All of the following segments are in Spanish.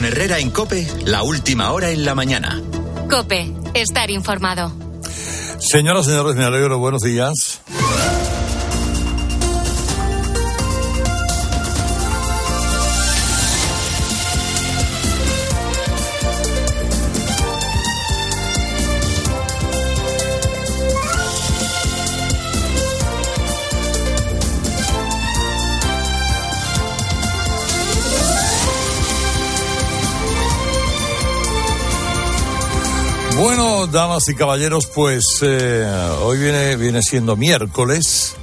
Con Herrera en Cope, la última hora en la mañana. Cope, estar informado. Señoras, señores, me alegro. Buenos días. Bueno, damas y caballeros, pues eh, hoy viene, viene siendo miércoles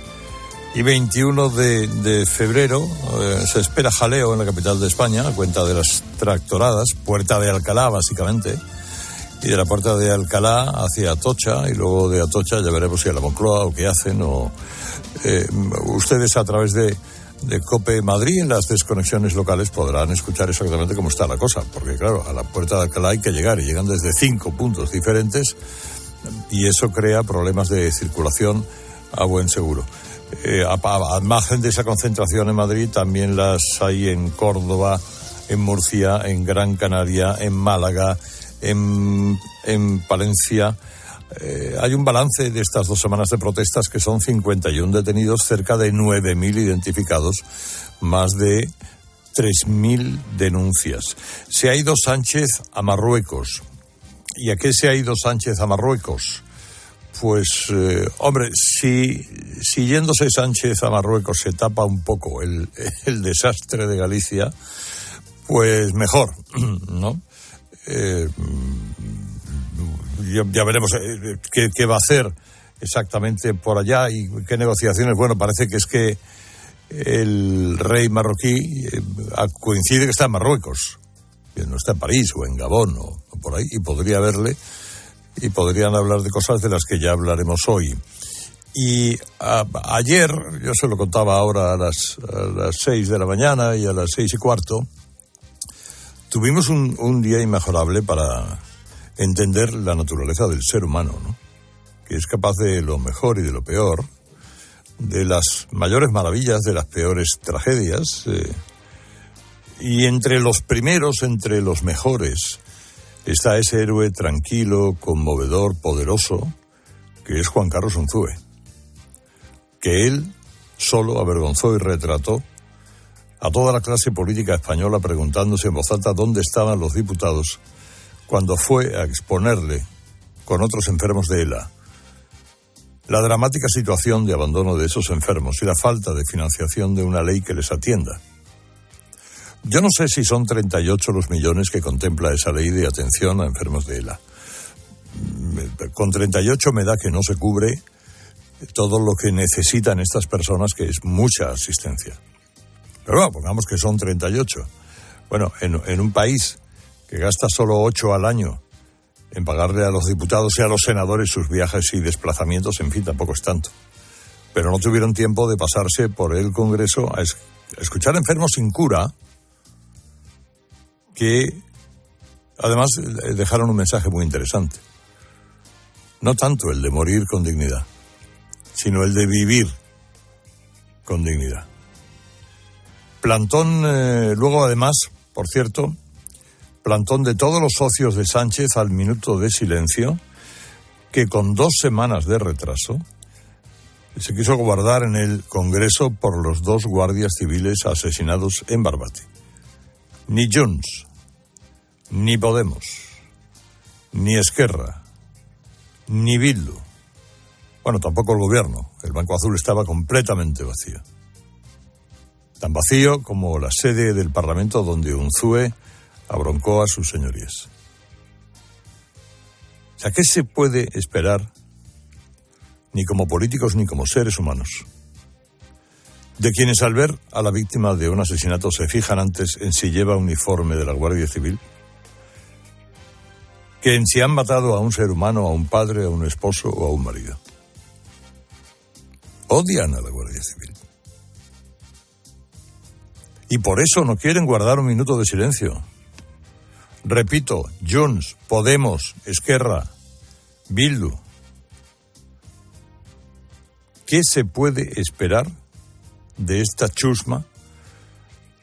y 21 de, febrero. eh, se espera jaleo en la capital de España, a cuenta de las tractoradas, puerta de Alcalá básicamente, y de la puerta de Alcalá hacia Atocha, y luego de Atocha ya veremos si a la Moncloa o qué hacen, o eh, ustedes a través de, de COPE Madrid en las desconexiones locales podrán escuchar exactamente cómo está la cosa, porque claro, a la puerta de Alcalá hay que llegar y llegan desde cinco puntos diferentes y eso crea problemas de circulación a buen seguro. Eh, a, margen de esa concentración en Madrid, también las hay en Córdoba, en Murcia, en Gran Canaria, en Málaga, en, en Palencia. Eh, hay un balance de estas dos semanas de protestas que son 51 detenidos, cerca de 9.000 identificados, más de 3.000 denuncias. Se ha ido Sánchez a Marruecos. ¿Y a qué se ha ido Sánchez a Marruecos? Pues, eh, hombre, si, si yéndose Sánchez a Marruecos se tapa un poco el, desastre de Galicia, pues mejor, ¿no? Eh, ya, veremos eh, qué, va a hacer exactamente por allá y qué negociaciones. Bueno, parece que es que el rey marroquí eh, coincide que está en Marruecos, que no está en París o en Gabón o, o por ahí, y podría verle y podrían hablar de cosas de las que ya hablaremos hoy. Y a- ayer, yo se lo contaba ahora a las, a las seis de la mañana y a las seis y cuarto, tuvimos un, un día inmejorable para entender la naturaleza del ser humano, ¿no? que es capaz de lo mejor y de lo peor, de las mayores maravillas, de las peores tragedias, eh, y entre los primeros, entre los mejores, está ese héroe tranquilo, conmovedor, poderoso, que es Juan Carlos Unzúe, que él solo avergonzó y retrató a toda la clase política española preguntándose en voz alta dónde estaban los diputados cuando fue a exponerle con otros enfermos de ELA la dramática situación de abandono de esos enfermos y la falta de financiación de una ley que les atienda. Yo no sé si son 38 los millones que contempla esa ley de atención a enfermos de ELA. Con 38 me da que no se cubre todo lo que necesitan estas personas, que es mucha asistencia. Pero bueno, pongamos que son 38. Bueno, en, en un país que gasta solo 8 al año en pagarle a los diputados y a los senadores sus viajes y desplazamientos, en fin, tampoco es tanto. Pero no tuvieron tiempo de pasarse por el Congreso a, es- a escuchar enfermos sin cura que además eh, dejaron un mensaje muy interesante. No tanto el de morir con dignidad, sino el de vivir con dignidad. Plantón, eh, luego además, por cierto, plantón de todos los socios de Sánchez al minuto de silencio, que con dos semanas de retraso se quiso guardar en el Congreso por los dos guardias civiles asesinados en Barbate. Ni Junts, ni Podemos, ni Esquerra, ni Bildu. Bueno, tampoco el gobierno. El Banco Azul estaba completamente vacío. Tan vacío como la sede del Parlamento donde Unzúe abroncó a sus señorías. Sea, ¿qué se puede esperar, ni como políticos ni como seres humanos, de quienes al ver a la víctima de un asesinato se fijan antes en si lleva uniforme de la Guardia Civil, que en si han matado a un ser humano, a un padre, a un esposo o a un marido? Odian a la Guardia Civil. Y por eso no quieren guardar un minuto de silencio. Repito, Junts, Podemos, Esquerra, Bildu. ¿Qué se puede esperar de esta chusma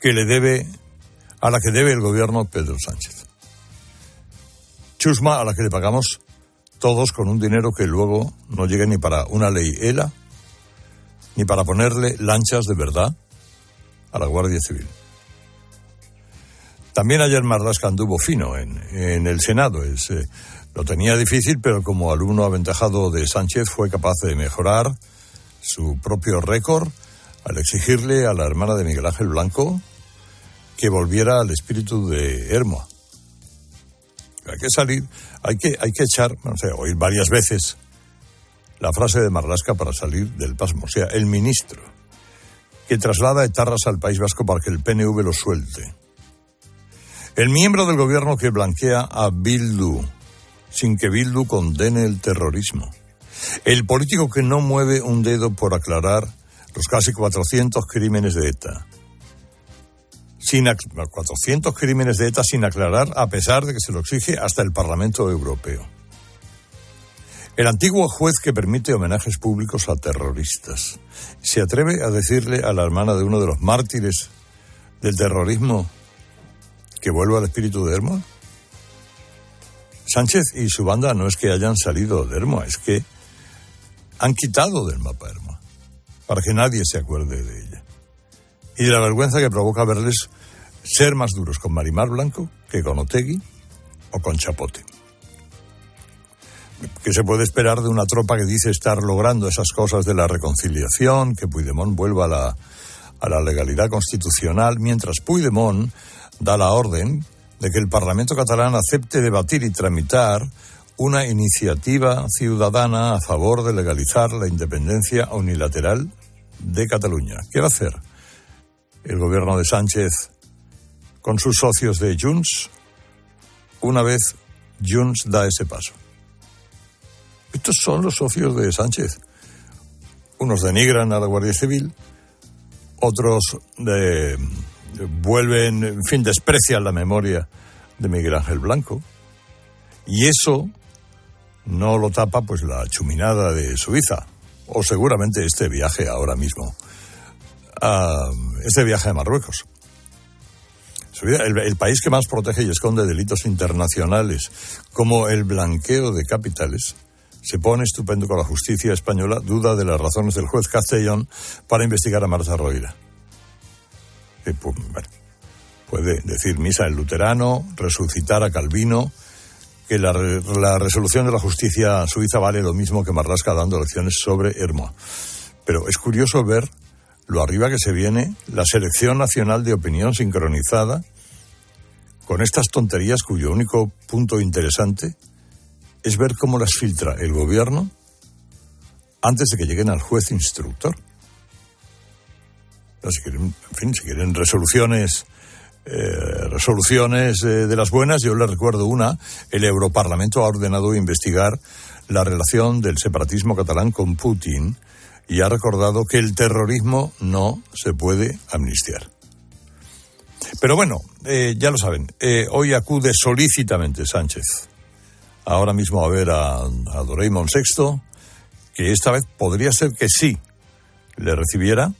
que le debe a la que debe el gobierno Pedro Sánchez. Chusma a la que le pagamos todos con un dinero que luego no llegue ni para una ley ELA, ni para ponerle lanchas de verdad a la Guardia Civil. También ayer Marlaska anduvo fino en, el Senado. Eh, lo tenía difícil, pero como alumno aventajado de Sánchez fue capaz de mejorar su propio récord al exigirle a la hermana de Miguel Ángel Blanco que volviera al espíritu de Hermoa. Hay que salir, hay que, hay que echar, oír varias veces la frase de Marlasca para salir del pasmo. O sea, el ministro que traslada etarras al País Vasco para que el PNV lo suelte. El miembro del gobierno que blanquea a Bildu sin que Bildu condene el terrorismo. El político que no mueve un dedo por aclarar los casi 400 crímenes de ETA. Sin 400 crímenes de ETA sin aclarar, a pesar de que se lo exige hasta el Parlamento Europeo. El antiguo juez que permite homenajes públicos a terroristas se atreve a decirle a la hermana de uno de los mártires del terrorismo que vuelva al espíritu de Hermoa. Sánchez y su banda no es que hayan salido de Hermoa, es que han quitado del mapa Hermoa para que nadie se acuerde de ella. Y de la vergüenza que provoca verles ser más duros con Marimar Blanco que con Otegui o con Chapote. ¿Qué se puede esperar de una tropa que dice estar logrando esas cosas de la reconciliación, que Puigdemont vuelva a la, a la legalidad constitucional, mientras Puigdemont da la orden de que el Parlamento catalán acepte debatir y tramitar una iniciativa ciudadana a favor de legalizar la independencia unilateral de Cataluña. ¿Qué va a hacer el gobierno de Sánchez con sus socios de Junts una vez Junts da ese paso? Estos son los socios de Sánchez. Unos denigran a la Guardia Civil, otros de, vuelven, en fin, desprecian la memoria de Miguel Ángel Blanco. Y eso no lo tapa pues la chuminada de Suiza, o seguramente este viaje ahora mismo, este viaje a Marruecos. El, el, país que más protege y esconde delitos internacionales, como el blanqueo de capitales, se pone estupendo con la justicia española, duda de las razones del juez Castellón para investigar a Marta Roira. Pues, puede decir misa el luterano, resucitar a Calvino, que la, la, resolución de la justicia suiza vale lo mismo que Marlasca dando lecciones sobre Hermoa. Pero es curioso ver lo arriba que se viene la selección nacional de opinión sincronizada con estas tonterías cuyo único punto interesante es ver cómo las filtra el gobierno antes de que lleguen al juez instructor. Si quieren, resoluciones, eh, resoluciones eh, de las buenas, yo les recuerdo una, el Europarlamento ha ordenado investigar la relación del separatismo catalán con Putin y ha recordado que el terrorismo no se puede amnistiar. Pero bueno, eh, ya lo saben, hoy acude solícitamente Sánchez ahora mismo a ver a, a Doraemon VI, que esta vez podría ser que sí le recibiera,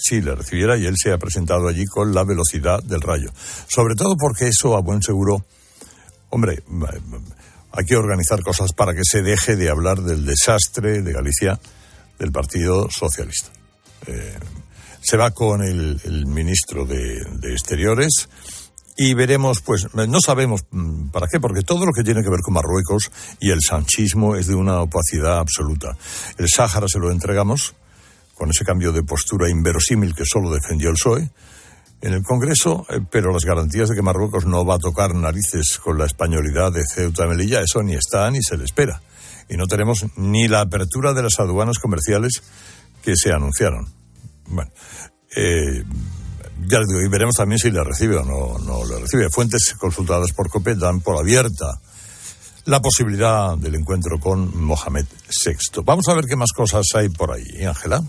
sí le recibiera y él se ha presentado allí con la velocidad del rayo. Sobre todo porque eso, a buen seguro, hombre, hay que organizar cosas para que se deje de hablar del desastre de Galicia del Partido Socialista. Eh, se va con el, ministro de Exteriores y veremos, pues no sabemos mm, para qué, porque todo lo que tiene que ver con Marruecos y el sanchismo es de una opacidad absoluta. El Sáhara se lo entregamos con ese cambio de postura inverosímil que solo defendió el PSOE en el Congreso, eh, pero las garantías de que Marruecos no va a tocar narices con la españolidad de Ceuta y Melilla, eso ni está ni se le espera. Y no tenemos ni la apertura de las aduanas comerciales que se anunciaron. Bueno, eh, ya digo, y veremos también si le recibe o no, no le recibe. Fuentes consultadas por COPE dan por abierta la posibilidad del encuentro con Mohamed VI. Vamos a ver qué más cosas hay por ahí, Ángela.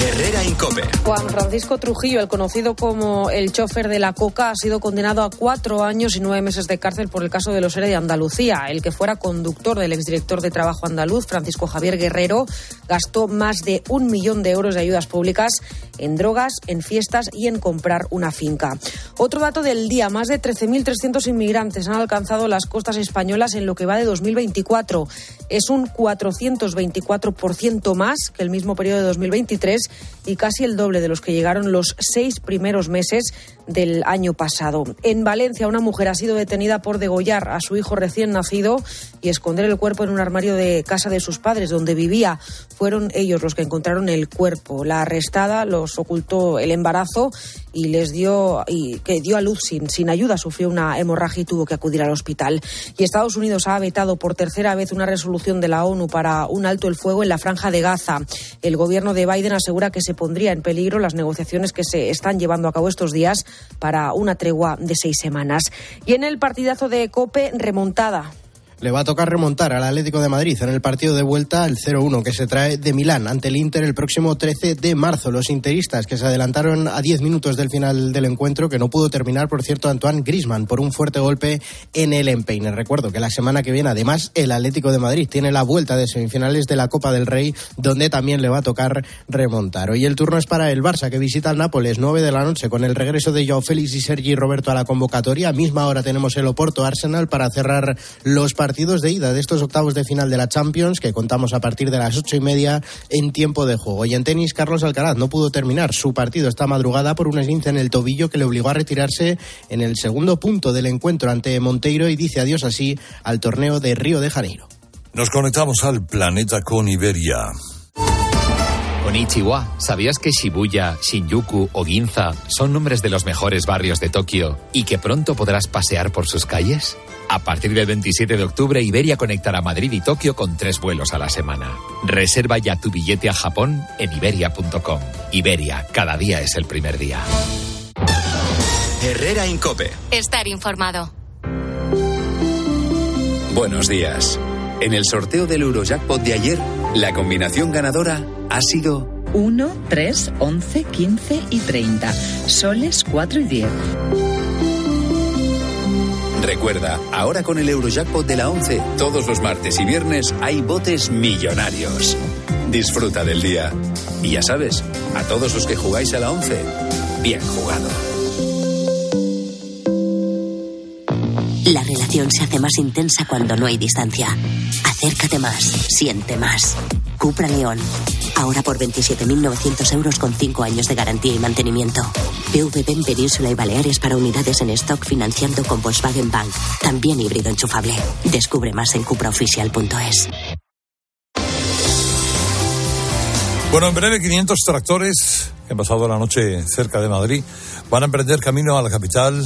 Herrera Incope. Juan Francisco Trujillo, el conocido como el chofer de la coca, ha sido condenado a cuatro años y nueve meses de cárcel por el caso de los ERE de Andalucía. El que fuera conductor del exdirector de Trabajo andaluz, Francisco Javier Guerrero, gastó más de un millón de euros de ayudas públicas en drogas, en fiestas y en comprar una finca. Otro dato del día, más de 13.300 inmigrantes han alcanzado las costas españolas en lo que va de 2024. Es un 424% más que el mismo periodo de 2023 y casi el doble de los que llegaron los seis primeros meses del año pasado. En Valencia, una mujer ha sido detenida por degollar a su hijo recién nacido y esconder el cuerpo en un armario de casa de sus padres, donde vivía. Fueron ellos los que encontraron el cuerpo. La arrestada los ocultó el embarazo y les dio y que dio a luz sin, ayuda, sufrió una hemorragia y tuvo que acudir al hospital. Y Estados Unidos ha vetado por tercera vez una resolución de la ONU para un alto el fuego en la franja de Gaza. El gobierno de Biden asegura que se pondría en peligro las negociaciones que se están llevando a cabo estos días para una tregua de seis semanas. Y en el partidazo de Cope, remontada le va a tocar remontar al Atlético de Madrid en el partido de vuelta el 0-1 que se trae de Milán ante el Inter el próximo 13 de marzo. Los interistas que se adelantaron a 10 minutos del final del encuentro, que no pudo terminar, por cierto, Antoine Grisman por un fuerte golpe en el empeine. Recuerdo que la semana que viene, además, el Atlético de Madrid tiene la vuelta de semifinales de la Copa del Rey, donde también le va a tocar remontar. Hoy el turno es para el Barça, que visita el Nápoles 9 de la noche con el regreso de Joao Félix y Sergi Roberto a la convocatoria. Misma hora tenemos el Oporto Arsenal para cerrar los partidos partidos de ida de estos octavos de final de la Champions que contamos a partir de las ocho y media en tiempo de juego. Y en tenis, Carlos Alcaraz no pudo terminar su partido esta madrugada por un esguince en el tobillo que le obligó a retirarse en el segundo punto del encuentro ante Monteiro y dice adiós así al torneo de Río de Janeiro. Nos conectamos al planeta con Iberia. Konnichiwa, ¿sabías que Shibuya, Shinjuku o Ginza son nombres de los mejores barrios de Tokio y que pronto podrás pasear por sus calles? A partir del 27 de octubre, Iberia conectará Madrid y Tokio con tres vuelos a la semana. Reserva ya tu billete a Japón en iberia.com. Iberia, cada día es el primer día. Herrera Incope. Estar informado. Buenos días. En el sorteo del Eurojackpot de ayer, la combinación ganadora ha sido 1, 3, 11, 15 y 30. Soles 4 y 10. Recuerda, ahora con el Eurojackpot de la 11, todos los martes y viernes hay botes millonarios. Disfruta del día. Y ya sabes, a todos los que jugáis a la 11, bien jugado. La relación se hace más intensa cuando no hay distancia. Acércate más, siente más. Cupra León. Ahora por 27.900 euros con 5 años de garantía y mantenimiento. PVP en Península y Baleares para unidades en stock financiando con Volkswagen Bank. También híbrido enchufable. Descubre más en cupraoficial.es. Bueno, en breve 500 tractores que han pasado la noche cerca de Madrid van a emprender camino a la capital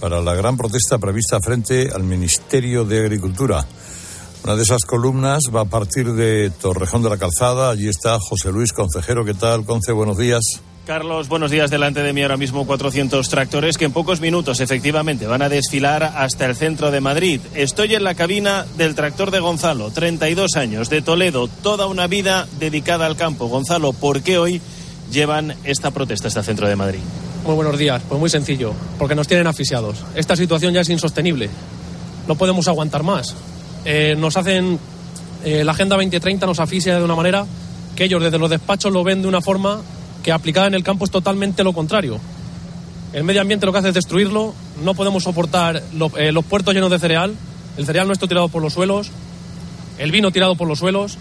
para la gran protesta prevista frente al Ministerio de Agricultura. Una de esas columnas va a partir de Torrejón de la Calzada. Allí está José Luis Concejero. ¿Qué tal, Conce? Buenos días. Carlos, buenos días. Delante de mí ahora mismo 400 tractores que en pocos minutos efectivamente van a desfilar hasta el centro de Madrid. Estoy en la cabina del tractor de Gonzalo, 32 años, de Toledo, toda una vida dedicada al campo. Gonzalo, ¿por qué hoy llevan esta protesta hasta el centro de Madrid? Muy buenos días. Pues muy sencillo, porque nos tienen asfixiados. Esta situación ya es insostenible. No podemos aguantar más. Eh, nos hacen. Eh, la Agenda 2030 nos asfixia de una manera que ellos desde los despachos lo ven de una forma que aplicada en el campo es totalmente lo contrario. El medio ambiente lo que hace es destruirlo, no podemos soportar eh, los puertos llenos de cereal, el cereal nuestro tirado por los suelos, el vino tirado por los suelos,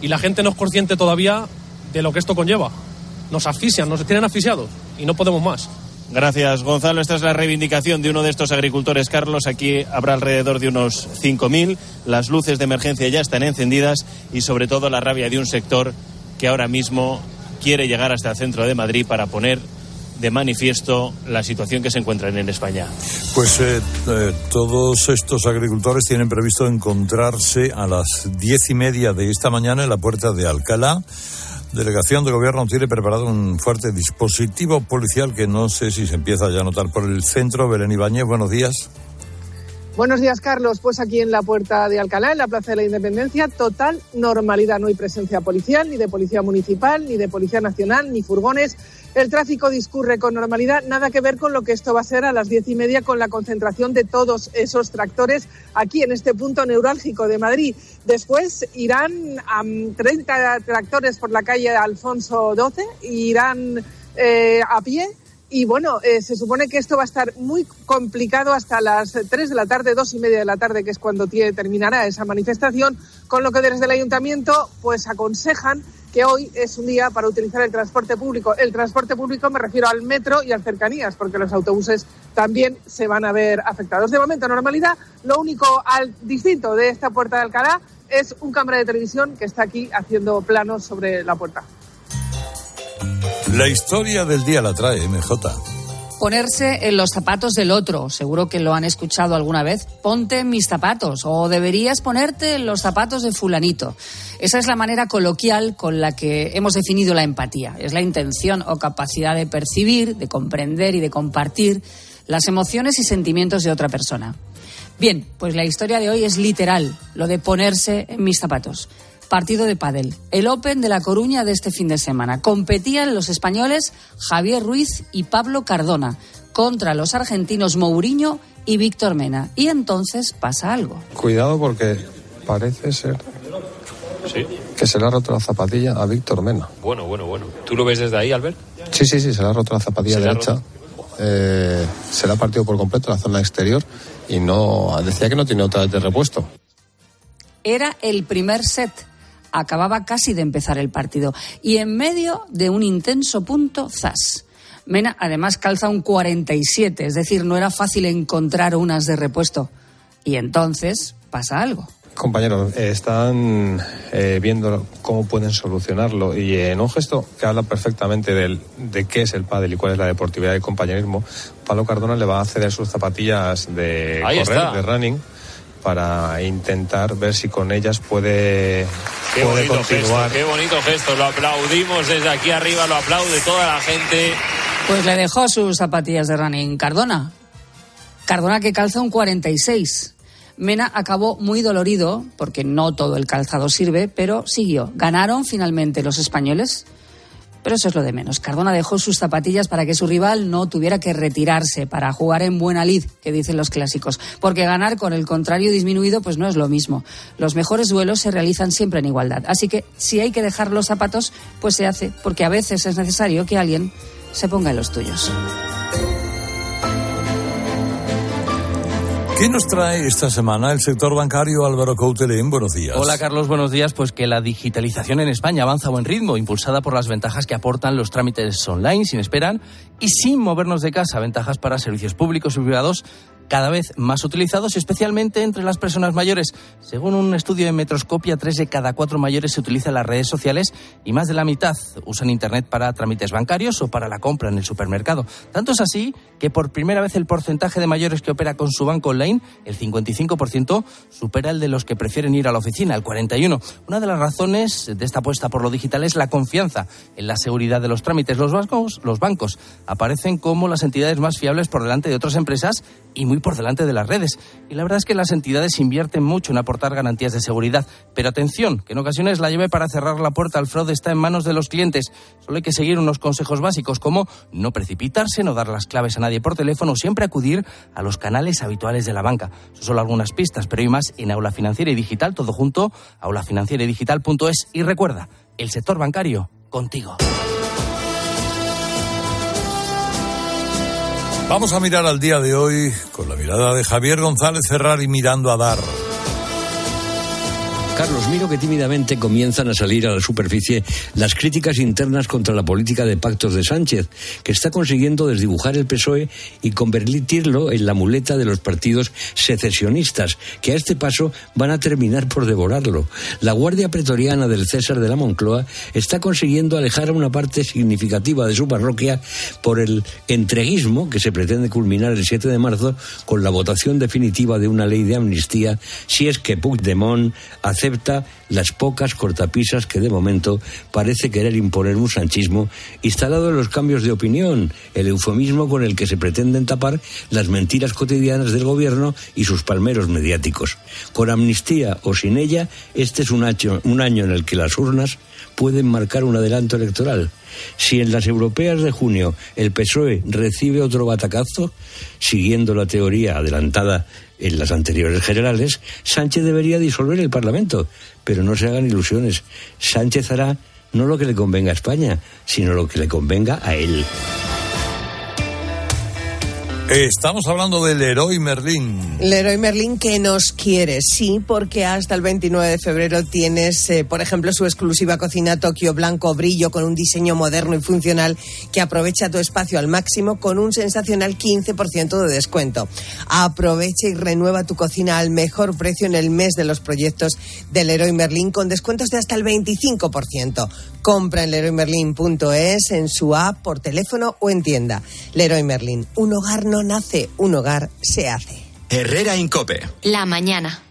y la gente no es consciente todavía de lo que esto conlleva. Nos asfixian, nos tienen asfixiados y no podemos más. Gracias, Gonzalo. Esta es la reivindicación de uno de estos agricultores, Carlos. Aquí habrá alrededor de unos 5.000. Las luces de emergencia ya están encendidas y, sobre todo, la rabia de un sector que ahora mismo quiere llegar hasta el centro de Madrid para poner de manifiesto la situación que se encuentra en España. Pues eh, eh, todos estos agricultores tienen previsto encontrarse a las diez y media de esta mañana en la puerta de Alcalá. Delegación de Gobierno tiene preparado un fuerte dispositivo policial que no sé si se empieza ya a notar por el centro. Belén Ibáñez, buenos días. Buenos días, Carlos. Pues aquí en la puerta de Alcalá, en la Plaza de la Independencia, total normalidad. No hay presencia policial, ni de policía municipal, ni de policía nacional, ni furgones. El tráfico discurre con normalidad. Nada que ver con lo que esto va a ser a las diez y media con la concentración de todos esos tractores aquí en este punto neurálgico de Madrid. Después irán a 30 tractores por la calle Alfonso XII, irán eh, a pie y bueno, eh, se supone que esto va a estar muy complicado hasta las 3 de la tarde, dos y media de la tarde, que es cuando terminará esa manifestación, con lo que desde el ayuntamiento pues aconsejan que hoy es un día para utilizar el transporte público. El transporte público me refiero al metro y a cercanías, porque los autobuses también se van a ver afectados. De momento, normalidad. Lo único al distinto de esta puerta de Alcalá es un cámara de televisión que está aquí haciendo planos sobre la puerta. La historia del día la trae MJ. Ponerse en los zapatos del otro. Seguro que lo han escuchado alguna vez. Ponte en mis zapatos. O deberías ponerte en los zapatos de fulanito. Esa es la manera coloquial con la que hemos definido la empatía. Es la intención o capacidad de percibir, de comprender y de compartir las emociones y sentimientos de otra persona. Bien, pues la historia de hoy es literal, lo de ponerse en mis zapatos partido de pádel, el Open de La Coruña de este fin de semana. Competían los españoles Javier Ruiz y Pablo Cardona contra los argentinos Mourinho y Víctor Mena. Y entonces pasa algo. Cuidado porque parece ser que se le ha roto la zapatilla a Víctor Mena. Bueno, bueno, bueno. ¿Tú lo ves desde ahí, Albert? Sí, sí, sí, se le ha roto la zapatilla derecha. Eh, se le ha partido por completo la zona exterior y no decía que no tiene otra vez de repuesto. Era el primer set acababa casi de empezar el partido. Y en medio de un intenso punto, zas. Mena además calza un 47, es decir, no era fácil encontrar unas de repuesto. Y entonces pasa algo. Compañeros, están eh, viendo cómo pueden solucionarlo y en un gesto que habla perfectamente del, de qué es el pádel y cuál es la deportividad y compañerismo, Pablo Cardona le va a ceder sus zapatillas de correr, de running, para intentar ver si con ellas puede, qué bonito continuar. Gesto, qué bonito gesto, lo aplaudimos desde aquí arriba, lo aplaude toda la gente. Pues le dejó sus zapatillas de running Cardona. Cardona que calza un 46. Mena acabó muy dolorido porque no todo el calzado sirve, pero siguió. Ganaron finalmente los españoles pero eso es lo de menos. Cardona dejó sus zapatillas para que su rival no tuviera que retirarse, para jugar en buena lid, que dicen los clásicos. Porque ganar con el contrario disminuido, pues no es lo mismo. Los mejores duelos se realizan siempre en igualdad. Así que si hay que dejar los zapatos, pues se hace, porque a veces es necesario que alguien se ponga en los tuyos. ¿Qué nos trae esta semana el sector bancario Álvaro Coutelén? Buenos días. Hola Carlos, buenos días. Pues que la digitalización en España avanza a buen ritmo, impulsada por las ventajas que aportan los trámites online sin esperar y sin movernos de casa. Ventajas para servicios públicos y privados cada vez más utilizados, especialmente entre las personas mayores. Según un estudio de Metroscopia, tres de cada cuatro mayores se utilizan las redes sociales y más de la mitad usan Internet para trámites bancarios o para la compra en el supermercado. Tanto es así que por primera vez el porcentaje de mayores que opera con su banco online, el 55%, supera el de los que prefieren ir a la oficina, el 41%. Una de las razones de esta apuesta por lo digital es la confianza en la seguridad de los trámites. Los bancos, los bancos aparecen como las entidades más fiables por delante de otras empresas y muy por delante de las redes. Y la verdad es que las entidades invierten mucho en aportar garantías de seguridad. Pero atención, que en ocasiones la llave para cerrar la puerta al fraude está en manos de los clientes. Solo hay que seguir unos consejos básicos como no precipitarse, no dar las claves a nadie por teléfono, siempre acudir a los canales habituales de la banca. Son solo algunas pistas, pero hay más en Aula Financiera y Digital, todo junto, aulafinancieraydigital.es. Y recuerda, el sector bancario, contigo. Vamos a mirar al día de hoy con la mirada de Javier González Ferrari mirando a dar. Carlos, miro que tímidamente comienzan a salir a la superficie las críticas internas contra la política de pactos de Sánchez, que está consiguiendo desdibujar el PSOE y convertirlo en la muleta de los partidos secesionistas, que a este paso van a terminar por devorarlo. La Guardia Pretoriana del César de la Moncloa está consiguiendo alejar a una parte significativa de su parroquia por el entreguismo que se pretende culminar el 7 de marzo con la votación definitiva de una ley de amnistía si es que Puigdemont acepta las pocas cortapisas que de momento parece querer imponer un sanchismo instalado en los cambios de opinión, el eufemismo con el que se pretenden tapar las mentiras cotidianas del gobierno y sus palmeros mediáticos. Con amnistía o sin ella, este es un año, un año en el que las urnas pueden marcar un adelanto electoral. Si en las europeas de junio el PSOE recibe otro batacazo, siguiendo la teoría adelantada en las anteriores generales, Sánchez debería disolver el Parlamento. Pero no se hagan ilusiones. Sánchez hará no lo que le convenga a España, sino lo que le convenga a él. Estamos hablando del Leroy Merlin. Leroy Merlin que nos quiere, sí, porque hasta el 29 de febrero tienes, eh, por ejemplo, su exclusiva cocina Tokio Blanco Brillo con un diseño moderno y funcional que aprovecha tu espacio al máximo con un sensacional 15% de descuento. Aprovecha y renueva tu cocina al mejor precio en el mes de los proyectos del Leroy Merlin con descuentos de hasta el 25%. Compra en leroymerlin.es, en su app, por teléfono o en tienda. Leroy Merlin, un hogar no nace, un hogar se hace. Herrera Incope. La mañana.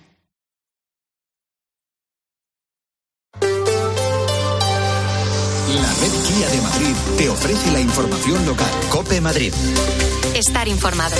La red Kia de Madrid te ofrece la información local. Cope Madrid. Estar informado.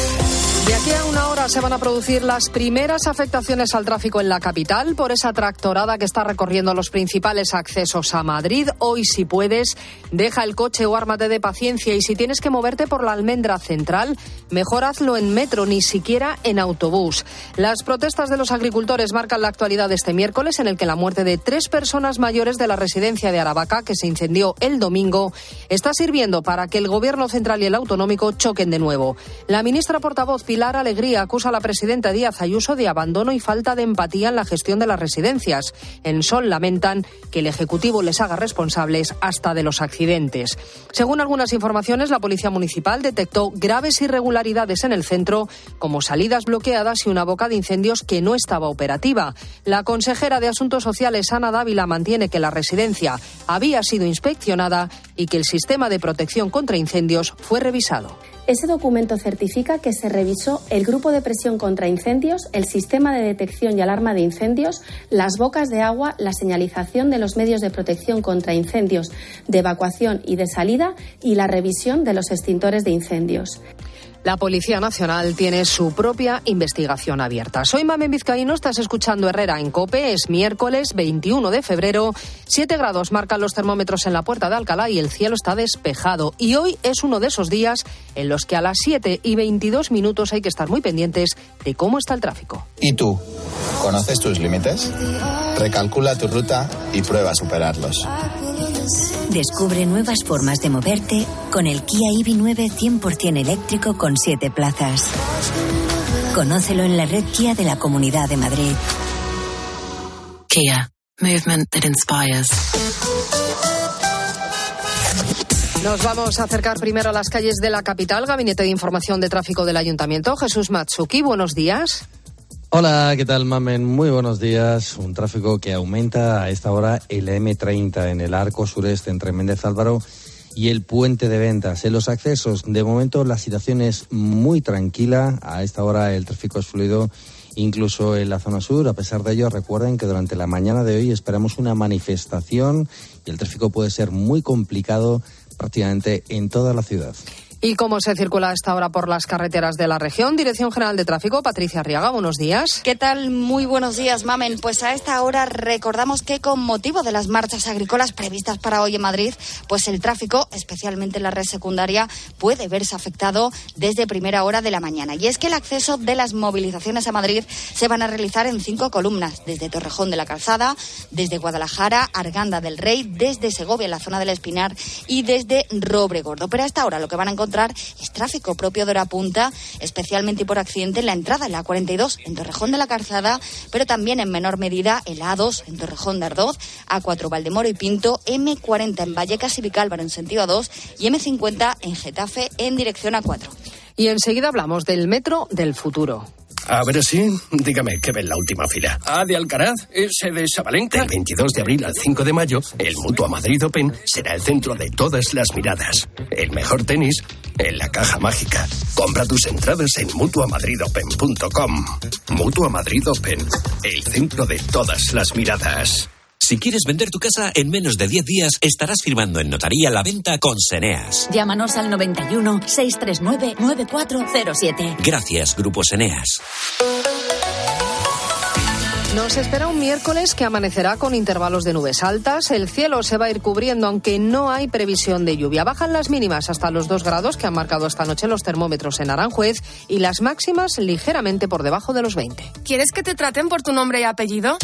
De aquí a una hora se van a producir las primeras afectaciones al tráfico en la capital por esa tractorada que está recorriendo los principales accesos a Madrid. Hoy, si puedes, deja el coche o ármate de paciencia y si tienes que moverte por la almendra central, mejor hazlo en metro, ni siquiera en autobús. Las protestas de los agricultores marcan la actualidad de este miércoles en el que la muerte de tres personas mayores de la residencia de Aravaca, que se incendió el domingo, está sirviendo para que el gobierno central y el autonómico choquen de nuevo. La ministra portavoz Pilar Alegría acusa a la presidenta Díaz Ayuso de abandono y falta de empatía en la gestión de las residencias. En Sol lamentan que el Ejecutivo les haga responsables hasta de los accidentes. Según algunas informaciones, la Policía Municipal detectó graves irregularidades en el centro, como salidas bloqueadas y una boca de incendios que no estaba operativa. La consejera de Asuntos Sociales, Ana Dávila, mantiene que la residencia había sido inspeccionada y que el sistema de protección contra incendios fue revisado. Ese documento certifica que se revisó el grupo de presión contra incendios, el sistema de detección y alarma de incendios, las bocas de agua, la señalización de los medios de protección contra incendios, de evacuación y de salida y la revisión de los extintores de incendios. La Policía Nacional tiene su propia investigación abierta. Soy Mamen Vizcaíno, estás escuchando Herrera en Cope. Es miércoles 21 de febrero. Siete grados marcan los termómetros en la puerta de Alcalá y el cielo está despejado. Y hoy es uno de esos días en los que a las 7 y 22 minutos hay que estar muy pendientes de cómo está el tráfico. ¿Y tú? ¿Conoces tus límites? Recalcula tu ruta y prueba a superarlos. Descubre nuevas formas de moverte con el Kia EV9 100% eléctrico con 7 plazas. Conócelo en la red Kia de la Comunidad de Madrid. Kia. Movement that inspires. Nos vamos a acercar primero a las calles de la capital. Gabinete de Información de Tráfico del Ayuntamiento. Jesús Matsuki, buenos días. Hola, ¿qué tal, Mamen? Muy buenos días. Un tráfico que aumenta a esta hora el M30 en el arco sureste entre Méndez Álvaro y el puente de ventas. En los accesos, de momento la situación es muy tranquila. A esta hora el tráfico es fluido incluso en la zona sur. A pesar de ello, recuerden que durante la mañana de hoy esperamos una manifestación y el tráfico puede ser muy complicado prácticamente en toda la ciudad. ¿Y cómo se circula esta hora por las carreteras de la región? Dirección General de Tráfico, Patricia Arriaga, buenos días. ¿Qué tal? Muy buenos días, Mamen. Pues a esta hora recordamos que con motivo de las marchas agrícolas previstas para hoy en Madrid, pues el tráfico, especialmente en la red secundaria, puede verse afectado desde primera hora de la mañana. Y es que el acceso de las movilizaciones a Madrid se van a realizar en cinco columnas, desde Torrejón de la Calzada, desde Guadalajara, Arganda del Rey, desde Segovia, en la zona del Espinar, y desde Robregordo. Pero a esta hora lo que van a encontrar es tráfico propio de hora punta, especialmente por accidente en la entrada en la 42 en Torrejón de la Calzada, pero también en menor medida el A2 en Torrejón de Ardoz, A4 Valdemoro y Pinto, M40 en Vallecas y Vicálvaro en sentido A2 y M50 en Getafe en dirección A4. Y enseguida hablamos del metro del futuro. A ver si, dígame, ¿qué ve en la última fila? ¿A de Alcaraz? ¿Ese de Sabalenka? Del 22 de abril al 5 de mayo, el Mutua Madrid Open será el centro de todas las miradas. El mejor tenis en la caja mágica. Compra tus entradas en mutuamadridopen.com. Mutua Madrid Open, el centro de todas las miradas. Si quieres vender tu casa en menos de 10 días, estarás firmando en notaría la venta con Seneas. Llámanos al 91 639 9407. Gracias, Grupo Seneas. Nos espera un miércoles que amanecerá con intervalos de nubes altas. El cielo se va a ir cubriendo, aunque no hay previsión de lluvia. Bajan las mínimas hasta los 2 grados que han marcado esta noche los termómetros en Aranjuez y las máximas ligeramente por debajo de los 20. ¿Quieres que te traten por tu nombre y apellido?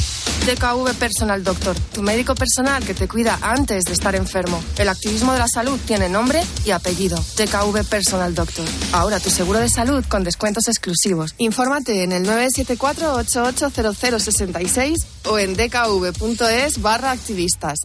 DKV Personal Doctor, tu médico personal que te cuida antes de estar enfermo. El activismo de la salud tiene nombre y apellido. DKV Personal Doctor. Ahora tu seguro de salud con descuentos exclusivos. Infórmate en el 974 8800 o en dkv.es barra activistas.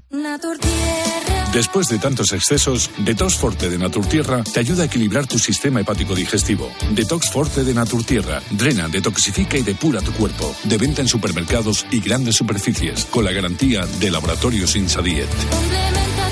Después de tantos excesos, Detox Forte de Naturtierra te ayuda a equilibrar tu sistema hepático digestivo. Detox Forte de Naturtierra drena, detoxifica y depura tu cuerpo. De venta en supermercados y grandes superficies, con la garantía de Laboratorios Insadiet. Complementa.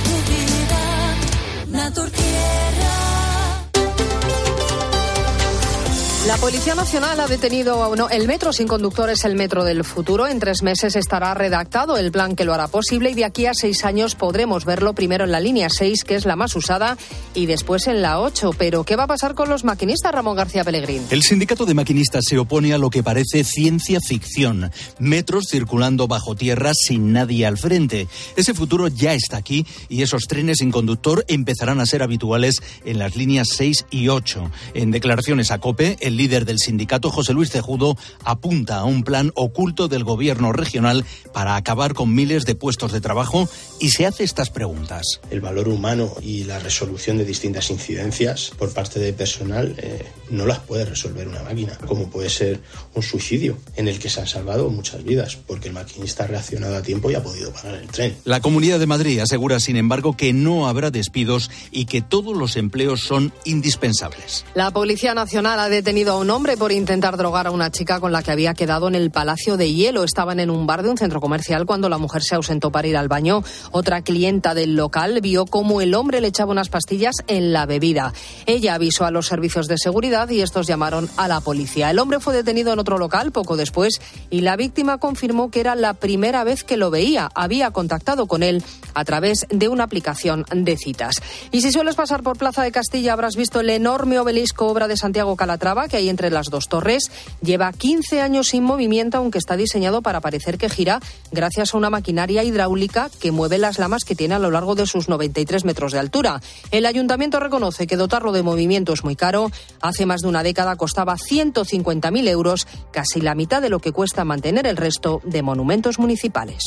La Policía Nacional ha detenido a uno. El metro sin conductor es el metro del futuro. En tres meses estará redactado el plan que lo hará posible y de aquí a seis años podremos verlo primero en la línea 6, que es la más usada, y después en la 8. Pero, ¿qué va a pasar con los maquinistas, Ramón García Pellegrín? El sindicato de maquinistas se opone a lo que parece ciencia ficción. Metros circulando bajo tierra sin nadie al frente. Ese futuro ya está aquí y esos trenes sin conductor empezarán a ser habituales en las líneas 6 y 8. En declaraciones a COPE, el líder del sindicato, José Luis Cejudo, apunta a un plan oculto del gobierno regional para acabar con miles de puestos de trabajo y se hace estas preguntas. El valor humano y la resolución de distintas incidencias por parte de personal eh, no las puede resolver una máquina, como puede ser un suicidio en el que se han salvado muchas vidas porque el maquinista ha reaccionado a tiempo y ha podido parar el tren. La Comunidad de Madrid asegura, sin embargo, que no habrá despidos y que todos los empleos son indispensables. La Policía Nacional ha detenido a un hombre por intentar drogar a una chica con la que había quedado en el Palacio de Hielo. Estaban en un bar de un centro comercial cuando la mujer se ausentó para ir al baño. Otra clienta del local vio cómo el hombre le echaba unas pastillas en la bebida. Ella avisó a los servicios de seguridad y estos llamaron a la policía. El hombre fue detenido en otro local poco después y la víctima confirmó que era la primera vez que lo veía. Había contactado con él a través de una aplicación de citas. Y si sueles pasar por Plaza de Castilla habrás visto el enorme obelisco obra de Santiago Calatrava que hay entre las dos torres. Lleva 15 años sin movimiento, aunque está diseñado para parecer que gira gracias a una maquinaria hidráulica que mueve las lamas que tiene a lo largo de sus 93 metros de altura. El ayuntamiento reconoce que dotarlo de movimiento es muy caro. Hace más de una década costaba 150.000 euros, casi la mitad de lo que cuesta mantener el resto de monumentos municipales.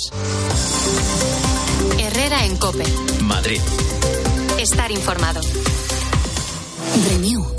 Herrera en Cope. Madrid. Estar informado. Renew.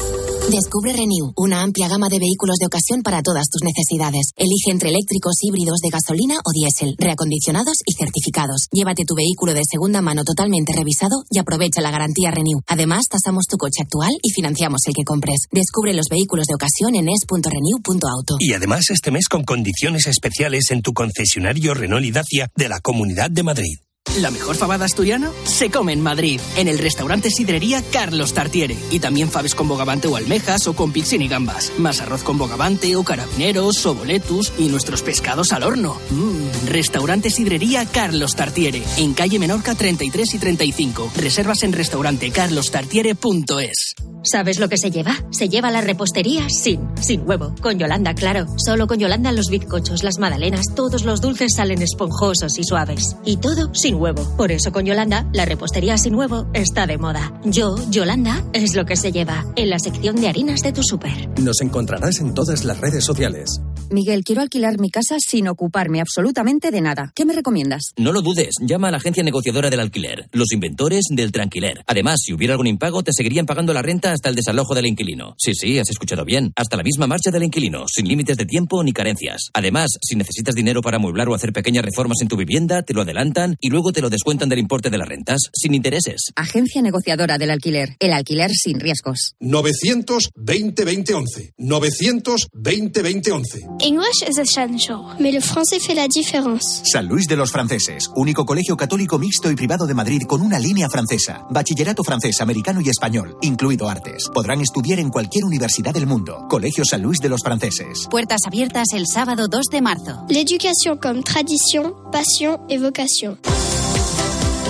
Descubre Renew, una amplia gama de vehículos de ocasión para todas tus necesidades. Elige entre eléctricos, híbridos de gasolina o diésel, reacondicionados y certificados. Llévate tu vehículo de segunda mano totalmente revisado y aprovecha la garantía Renew. Además, tasamos tu coche actual y financiamos el que compres. Descubre los vehículos de ocasión en es.renew.auto. Y además este mes con condiciones especiales en tu concesionario Renault y Dacia de la Comunidad de Madrid. La mejor fabada asturiana se come en Madrid, en el restaurante Sidrería Carlos Tartiere. Y también faves con bogavante o almejas o con pizzín y gambas. Más arroz con bogavante o carabineros o boletus y nuestros pescados al horno. Mmm, restaurante Sidrería Carlos Tartiere, en calle Menorca 33 y 35. Reservas en restaurantecarlostartiere.es. ¿Sabes lo que se lleva? Se lleva la repostería sin, sin huevo. Con Yolanda, claro. Solo con Yolanda los bizcochos, las magdalenas, todos los dulces salen esponjosos y suaves. Y todo sin huevo. Por eso con Yolanda, la repostería sin huevo está de moda. Yo, Yolanda, es lo que se lleva. En la sección de harinas de tu súper. Nos encontrarás en todas las redes sociales. Miguel, quiero alquilar mi casa sin ocuparme absolutamente de nada. ¿Qué me recomiendas? No lo dudes, llama a la agencia negociadora del alquiler, los inventores del tranquiler. Además, si hubiera algún impago, te seguirían pagando la renta hasta el desalojo del inquilino. Sí, sí, has escuchado bien. Hasta la misma marcha del inquilino, sin límites de tiempo ni carencias. Además, si necesitas dinero para amueblar o hacer pequeñas reformas en tu vivienda, te lo adelantan y luego te lo descuentan del importe de las rentas, sin intereses. Agencia negociadora del alquiler. El alquiler sin riesgos. 920 2011. 920 2011. English is essential, mais le français fait la différence. San Luis de los Franceses, único colegio católico mixto y privado de Madrid con una línea francesa. Bachillerato francés, americano y español, incluido artes. Podrán estudiar en cualquier universidad del mundo. Colegio San Luis de los Franceses. Puertas abiertas el sábado 2 de marzo. L'éducation comme tradition, passion et vocation.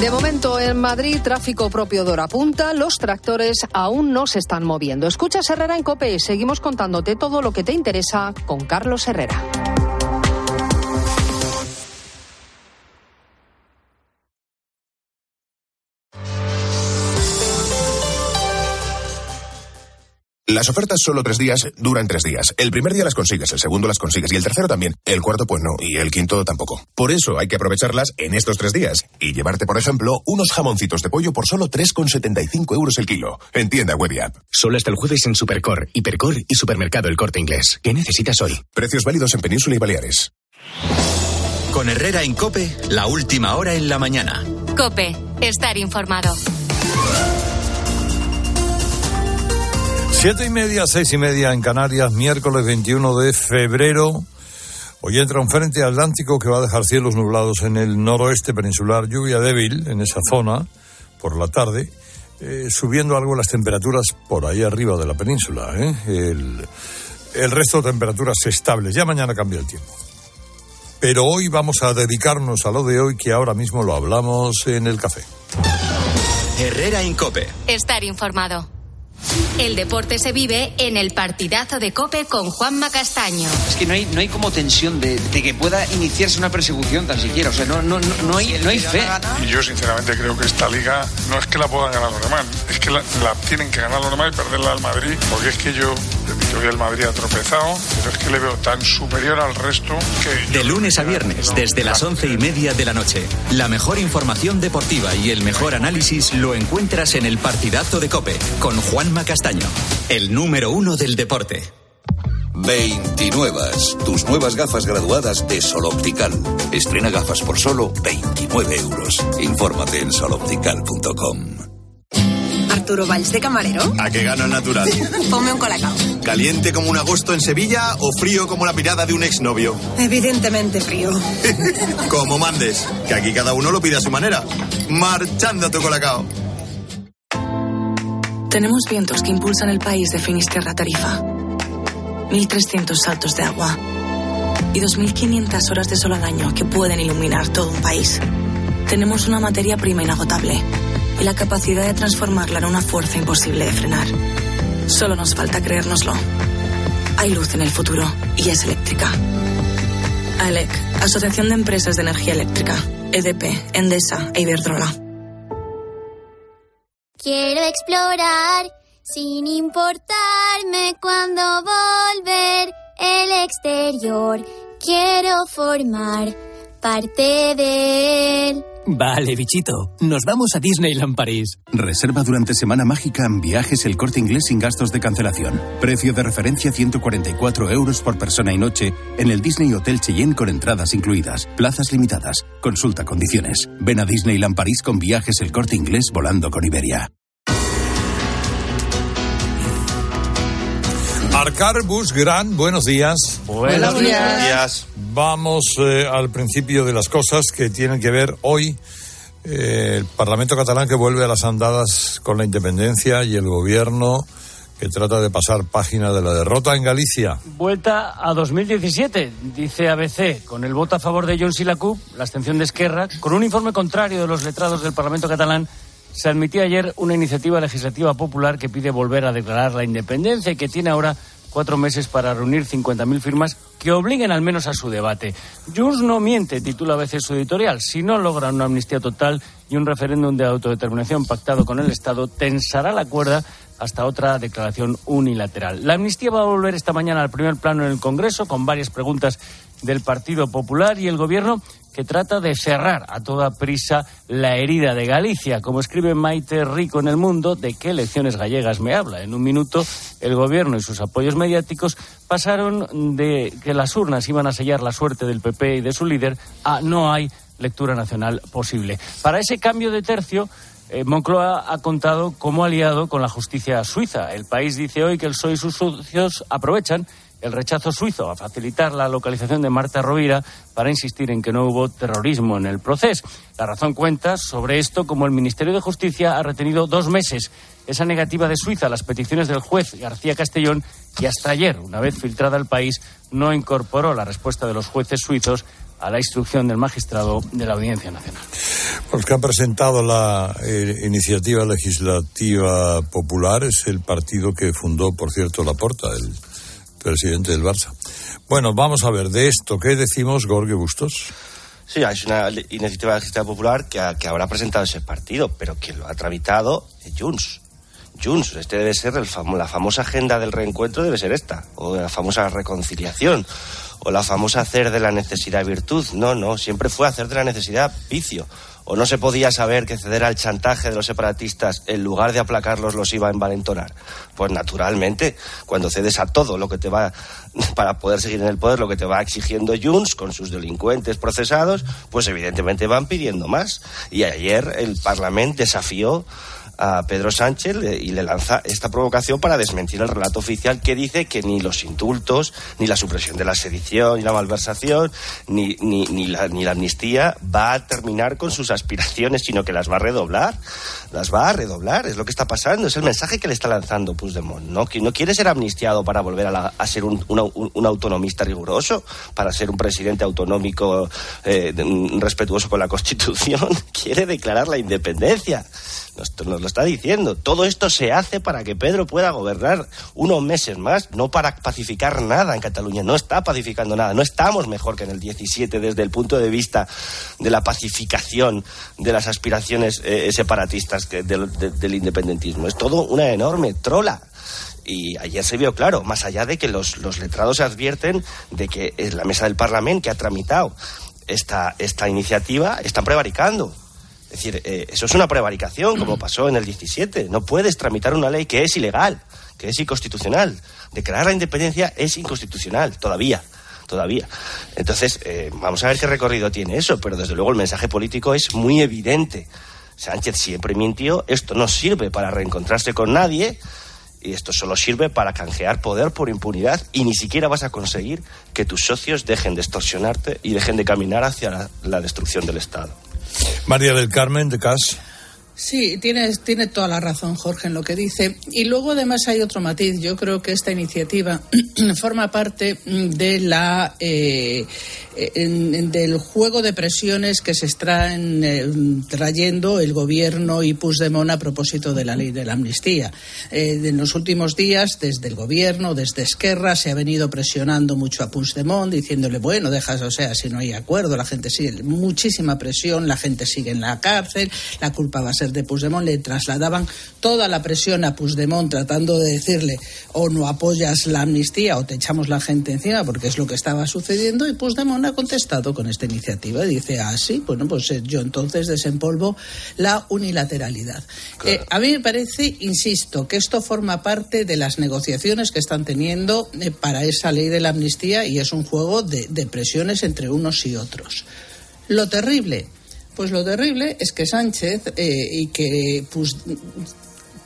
De momento en Madrid, tráfico propio de hora punta, los tractores aún no se están moviendo. Escuchas Herrera en Cope, seguimos contándote todo lo que te interesa con Carlos Herrera. Las ofertas solo tres días duran tres días. El primer día las consigues, el segundo las consigues y el tercero también. El cuarto pues no y el quinto tampoco. Por eso hay que aprovecharlas en estos tres días y llevarte, por ejemplo, unos jamoncitos de pollo por solo 3,75 euros el kilo. En tienda web y app. Solo hasta el jueves en Supercor, Hipercor y Supermercado El Corte Inglés. ¿Qué necesitas hoy? Precios válidos en Península y Baleares. Con Herrera en Cope, la última hora en la mañana. Cope, estar informado. Siete y media, seis y media en Canarias, miércoles 21 de febrero. Hoy entra un frente atlántico que va a dejar cielos nublados en el noroeste peninsular, lluvia débil en esa zona por la tarde, eh, subiendo algo las temperaturas por ahí arriba de la península. ¿eh? El, el resto de temperaturas estables. Ya mañana cambia el tiempo. Pero hoy vamos a dedicarnos a lo de hoy que ahora mismo lo hablamos en el café. Herrera en Cope. Estar informado. El deporte se vive en el partidazo de Cope con Juanma Castaño. Es que no hay, no hay como tensión de, de que pueda iniciarse una persecución tan siquiera. O sea, no, no, no, no hay, no hay fe. Y yo sinceramente creo que esta liga no es que la puedan ganar los demás, es que la, la tienen que ganar los demás y perderla al Madrid, porque es que yo, repito, hoy el Madrid ha tropezado, pero es que le veo tan superior al resto que... De lunes a viernes, desde las once y media de la noche. La mejor información deportiva y el mejor análisis lo encuentras en el partidazo de Cope con Juanma Castaño, el número uno del deporte. 29. Tus nuevas gafas graduadas de Sol Optical. Estrena gafas por solo 29 euros. Infórmate en soloptical.com. Arturo Valls de camarero. ¿A qué gano el natural? Ponme un colacao. ¿Caliente como un agosto en Sevilla o frío como la mirada de un exnovio? Evidentemente frío. como mandes, que aquí cada uno lo pide a su manera. Marchando tu colacao. Tenemos vientos que impulsan el país de Finisterra Tarifa. 1.300 saltos de agua. Y 2.500 horas de sol al año que pueden iluminar todo un país. Tenemos una materia prima inagotable y la capacidad de transformarla en una fuerza imposible de frenar. Solo nos falta creérnoslo. Hay luz en el futuro y es eléctrica. AELEC, Asociación de Empresas de Energía Eléctrica. EDP, Endesa e Iberdrola. Quiero explorar sin importarme cuando volver el exterior. Quiero formar parte de él. Vale, bichito. Nos vamos a Disneyland París. Reserva durante Semana Mágica en viajes el corte inglés sin gastos de cancelación. Precio de referencia 144 euros por persona y noche en el Disney Hotel Cheyenne con entradas incluidas. Plazas limitadas. Consulta condiciones. Ven a Disneyland París con viajes el corte inglés volando con Iberia. Arcar Bus Gran, buenos días. Buenos días. Vamos eh, al principio de las cosas que tienen que ver hoy. eh, el Parlamento catalán que vuelve a las andadas con la independencia y el gobierno que trata de pasar página de la derrota en Galicia. Vuelta a 2017, dice ABC, con el voto a favor de Junts y la CUP, la abstención de Esquerra, con un informe contrario de los letrados del Parlamento catalán, se admitió ayer una iniciativa legislativa popular que pide volver a declarar la independencia y que tiene ahora cuatro meses para reunir 50.000 firmas que obliguen al menos a su debate. Junts no miente, titula a veces su editorial. Si no logra una amnistía total y un referéndum de autodeterminación pactado con el Estado, tensará la cuerda hasta otra declaración unilateral. La amnistía va a volver esta mañana al primer plano en el Congreso con varias preguntas del Partido Popular y el Gobierno que trata de cerrar a toda prisa la herida de Galicia. Como escribe Maite Rico en El Mundo, ¿de qué elecciones gallegas me habla? En un minuto, el Gobierno y sus apoyos mediáticos pasaron de que las urnas iban a sellar la suerte del PP y de su líder a no hay lectura nacional posible. Para ese cambio de tercio, eh, Moncloa ha contado como aliado con la justicia suiza. El país dice hoy que el PSOE y sus socios aprovechan el rechazo suizo a facilitar la localización de Marta Rovira para insistir en que no hubo terrorismo en el proceso. La razón cuenta sobre esto como el Ministerio de Justicia ha retenido dos meses esa negativa de Suiza a las peticiones del juez García Castellón y hasta ayer, una vez filtrada al país, no incorporó la respuesta de los jueces suizos a la instrucción del magistrado de la Audiencia Nacional. Los que han presentado la eh, iniciativa legislativa popular es el partido que fundó, por cierto, Laporta, el presidente del Barça. Bueno, vamos a ver, de esto, ¿qué decimos, Gorge Bustos? Sí, es una iniciativa legislativa popular que, que, habrá presentado ese partido, pero quien lo ha tramitado es Junts. Junts, este debe ser el la famosa agenda del reencuentro, debe ser esta, o la famosa reconciliación, o la famosa hacer de la necesidad virtud. No, no, siempre fue hacer de la necesidad vicio ¿O no se podía saber que ceder al chantaje de los separatistas en lugar de aplacarlos los iba a envalentonar? Pues naturalmente, cuando cedes a todo lo que te va, para poder seguir en el poder, lo que te va exigiendo Junts con sus delincuentes procesados, pues evidentemente van pidiendo más. Y ayer el Parlamento desafió a Pedro Sánchez y le lanza esta provocación para desmentir el relato oficial que dice que ni los indultos, ni la supresión de la sedición, ni la malversación, ni, ni, ni, la, ni la amnistía va a terminar con sus aspiraciones, sino que las va a redoblar. Las va a redoblar, es lo que está pasando, es el mensaje que le está lanzando Puigdemont. No, no quiere ser amnistiado para volver a, a ser un, un, autonomista riguroso, para ser un presidente autonómico eh, respetuoso con la Constitución, quiere declarar la independencia. Nos, lo está diciendo. Todo esto se hace para que Pedro pueda gobernar unos meses más, no para pacificar nada en Cataluña. No está pacificando nada. No estamos mejor que en el 17 desde el punto de vista de la pacificación de las aspiraciones eh, separatistas del, de, del independentismo. Es todo una enorme trola y ayer se vio claro, más allá de que los, los letrados advierten de que es la mesa del Parlamento que ha tramitado esta, esta iniciativa, están prevaricando es decir, eh, eso es una prevaricación, como pasó en el 17. No puedes tramitar una ley que es ilegal, que es inconstitucional. Declarar la independencia es inconstitucional, todavía. Todavía. Entonces, eh, vamos a ver qué recorrido tiene eso, pero desde luego el mensaje político es muy evidente. Sánchez siempre mintió, esto no sirve para reencontrarse con nadie, y esto solo sirve para canjear poder por impunidad y ni siquiera vas a conseguir que tus socios dejen de extorsionarte y dejen de caminar hacia la, destrucción del Estado. María del Carmen de Cas. Sí, tiene, tiene toda la razón Jorge en lo que dice. Y luego además hay otro matiz. Yo creo que esta iniciativa forma parte de la eh, en, del juego de presiones que se están eh, trayendo el gobierno y Puigdemont a propósito de la ley de la amnistía. Eh, en los últimos días, desde el gobierno, desde Esquerra, se ha venido presionando mucho a Puigdemont, diciéndole, bueno, dejas, o sea, si no hay acuerdo, la gente sigue, muchísima presión, la gente sigue en la cárcel, la culpa va a ser de Puigdemont, le trasladaban toda la presión a Puigdemont tratando de decirle o no apoyas la amnistía o te echamos la gente encima porque es lo que estaba sucediendo y Puigdemont ha contestado con esta iniciativa dice, ah, sí, bueno, pues eh, yo entonces desempolvo la unilateralidad. Eh, a mí me parece, insisto, que esto forma parte de las negociaciones que están teniendo eh, para esa ley de la amnistía y es un juego de, de presiones entre unos y otros. Lo terrible pues lo terrible es que Sánchez eh, y que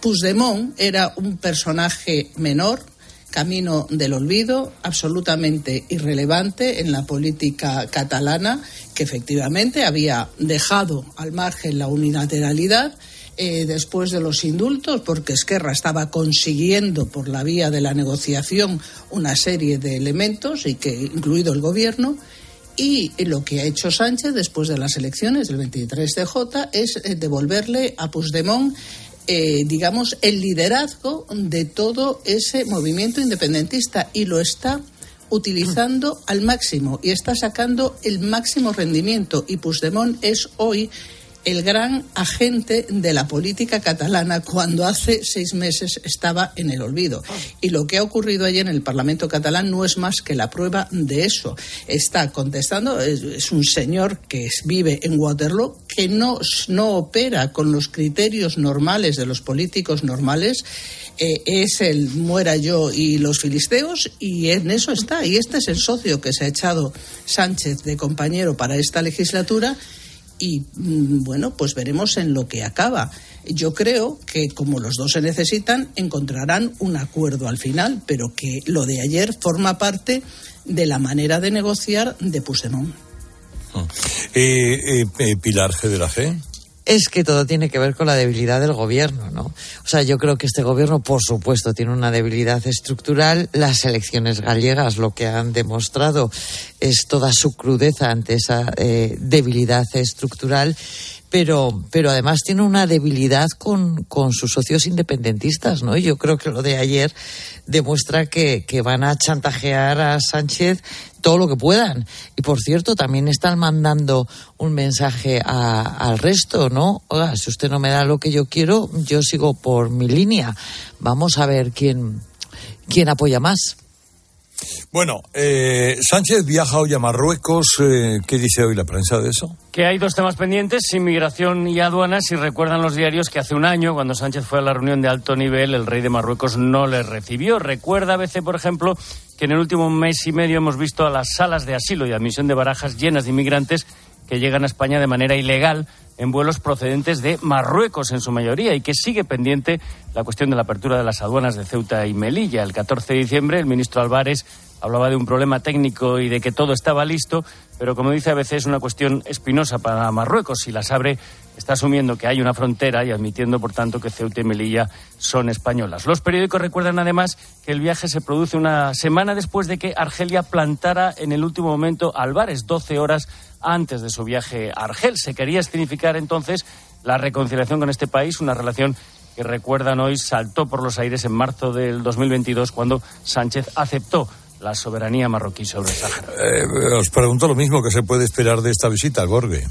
Puigdemont era un personaje menor, camino del olvido, absolutamente irrelevante en la política catalana, que efectivamente había dejado al margen la unilateralidad. Eh, después de los indultos, porque Esquerra estaba consiguiendo por la vía de la negociación una serie de elementos, y que incluido el gobierno, y lo que ha hecho Sánchez después de las elecciones del 23 de J es eh, devolverle a Puigdemont eh, digamos, el liderazgo de todo ese movimiento independentista y lo está utilizando al máximo y está sacando el máximo rendimiento. Y Puigdemont es hoy el gran agente de la política catalana cuando hace seis meses estaba en el olvido. Y lo que ha ocurrido allí en el Parlamento catalán no es más que la prueba de eso. Está contestando, es, un señor que vive en Waterloo, que no, no opera con los criterios normales de los políticos normales. Eh, es el muera yo y los filisteos y en eso está. Y este es el socio que se ha echado Sánchez de compañero para esta legislatura y mm, bueno, pues veremos en lo que acaba. Yo creo que como los dos se necesitan, encontrarán un acuerdo al final, pero que lo de ayer forma parte de la manera de negociar de Puigdemont. Eh, eh, Pilar G. de la G es que todo tiene que ver con la debilidad del gobierno, ¿no? O sea, yo creo que este gobierno, por supuesto, tiene una debilidad estructural. Las elecciones gallegas lo que han demostrado es toda su crudeza ante esa eh, debilidad estructural pero, pero además tiene una debilidad con, con, sus socios independentistas, ¿no? Yo creo que lo de ayer demuestra que, que, van a chantajear a Sánchez todo lo que puedan. Y por cierto, también están mandando un mensaje al resto, ¿no? Oiga, si usted no me da lo que yo quiero, yo sigo por mi línea. Vamos a ver quién, quién apoya más. Bueno, eh, Sánchez viaja hoy a Marruecos. Eh, ¿Qué dice hoy la prensa de eso? Que hay dos temas pendientes, inmigración y aduanas. Y recuerdan los diarios que hace un año, cuando Sánchez fue a la reunión de alto nivel, el rey de Marruecos no le recibió. Recuerda ABC, por ejemplo, que en el último mes y medio hemos visto a las salas de asilo y admisión de barajas llenas de inmigrantes que llegan a España de manera ilegal en vuelos procedentes de Marruecos en su mayoría y que sigue pendiente la cuestión de la apertura de las aduanas de Ceuta y Melilla. El 14 de diciembre el ministro Álvarez hablaba de un problema técnico y de que todo estaba listo, pero como dice a veces es una cuestión espinosa para Marruecos. Si las abre, está asumiendo que hay una frontera y admitiendo, por tanto, que Ceuta y Melilla son españolas. Los periódicos recuerdan además que el viaje se produce una semana después de que Argelia plantara en el último momento Álvarez, 12 horas antes de su viaje a Argel. Se quería significar entonces la reconciliación con este país, una relación que recuerdan hoy saltó por los aires en marzo del 2022 cuando Sánchez aceptó la soberanía marroquí sobre el Sáhara. Eh, os pregunto lo mismo que se puede esperar de esta visita al Borgue.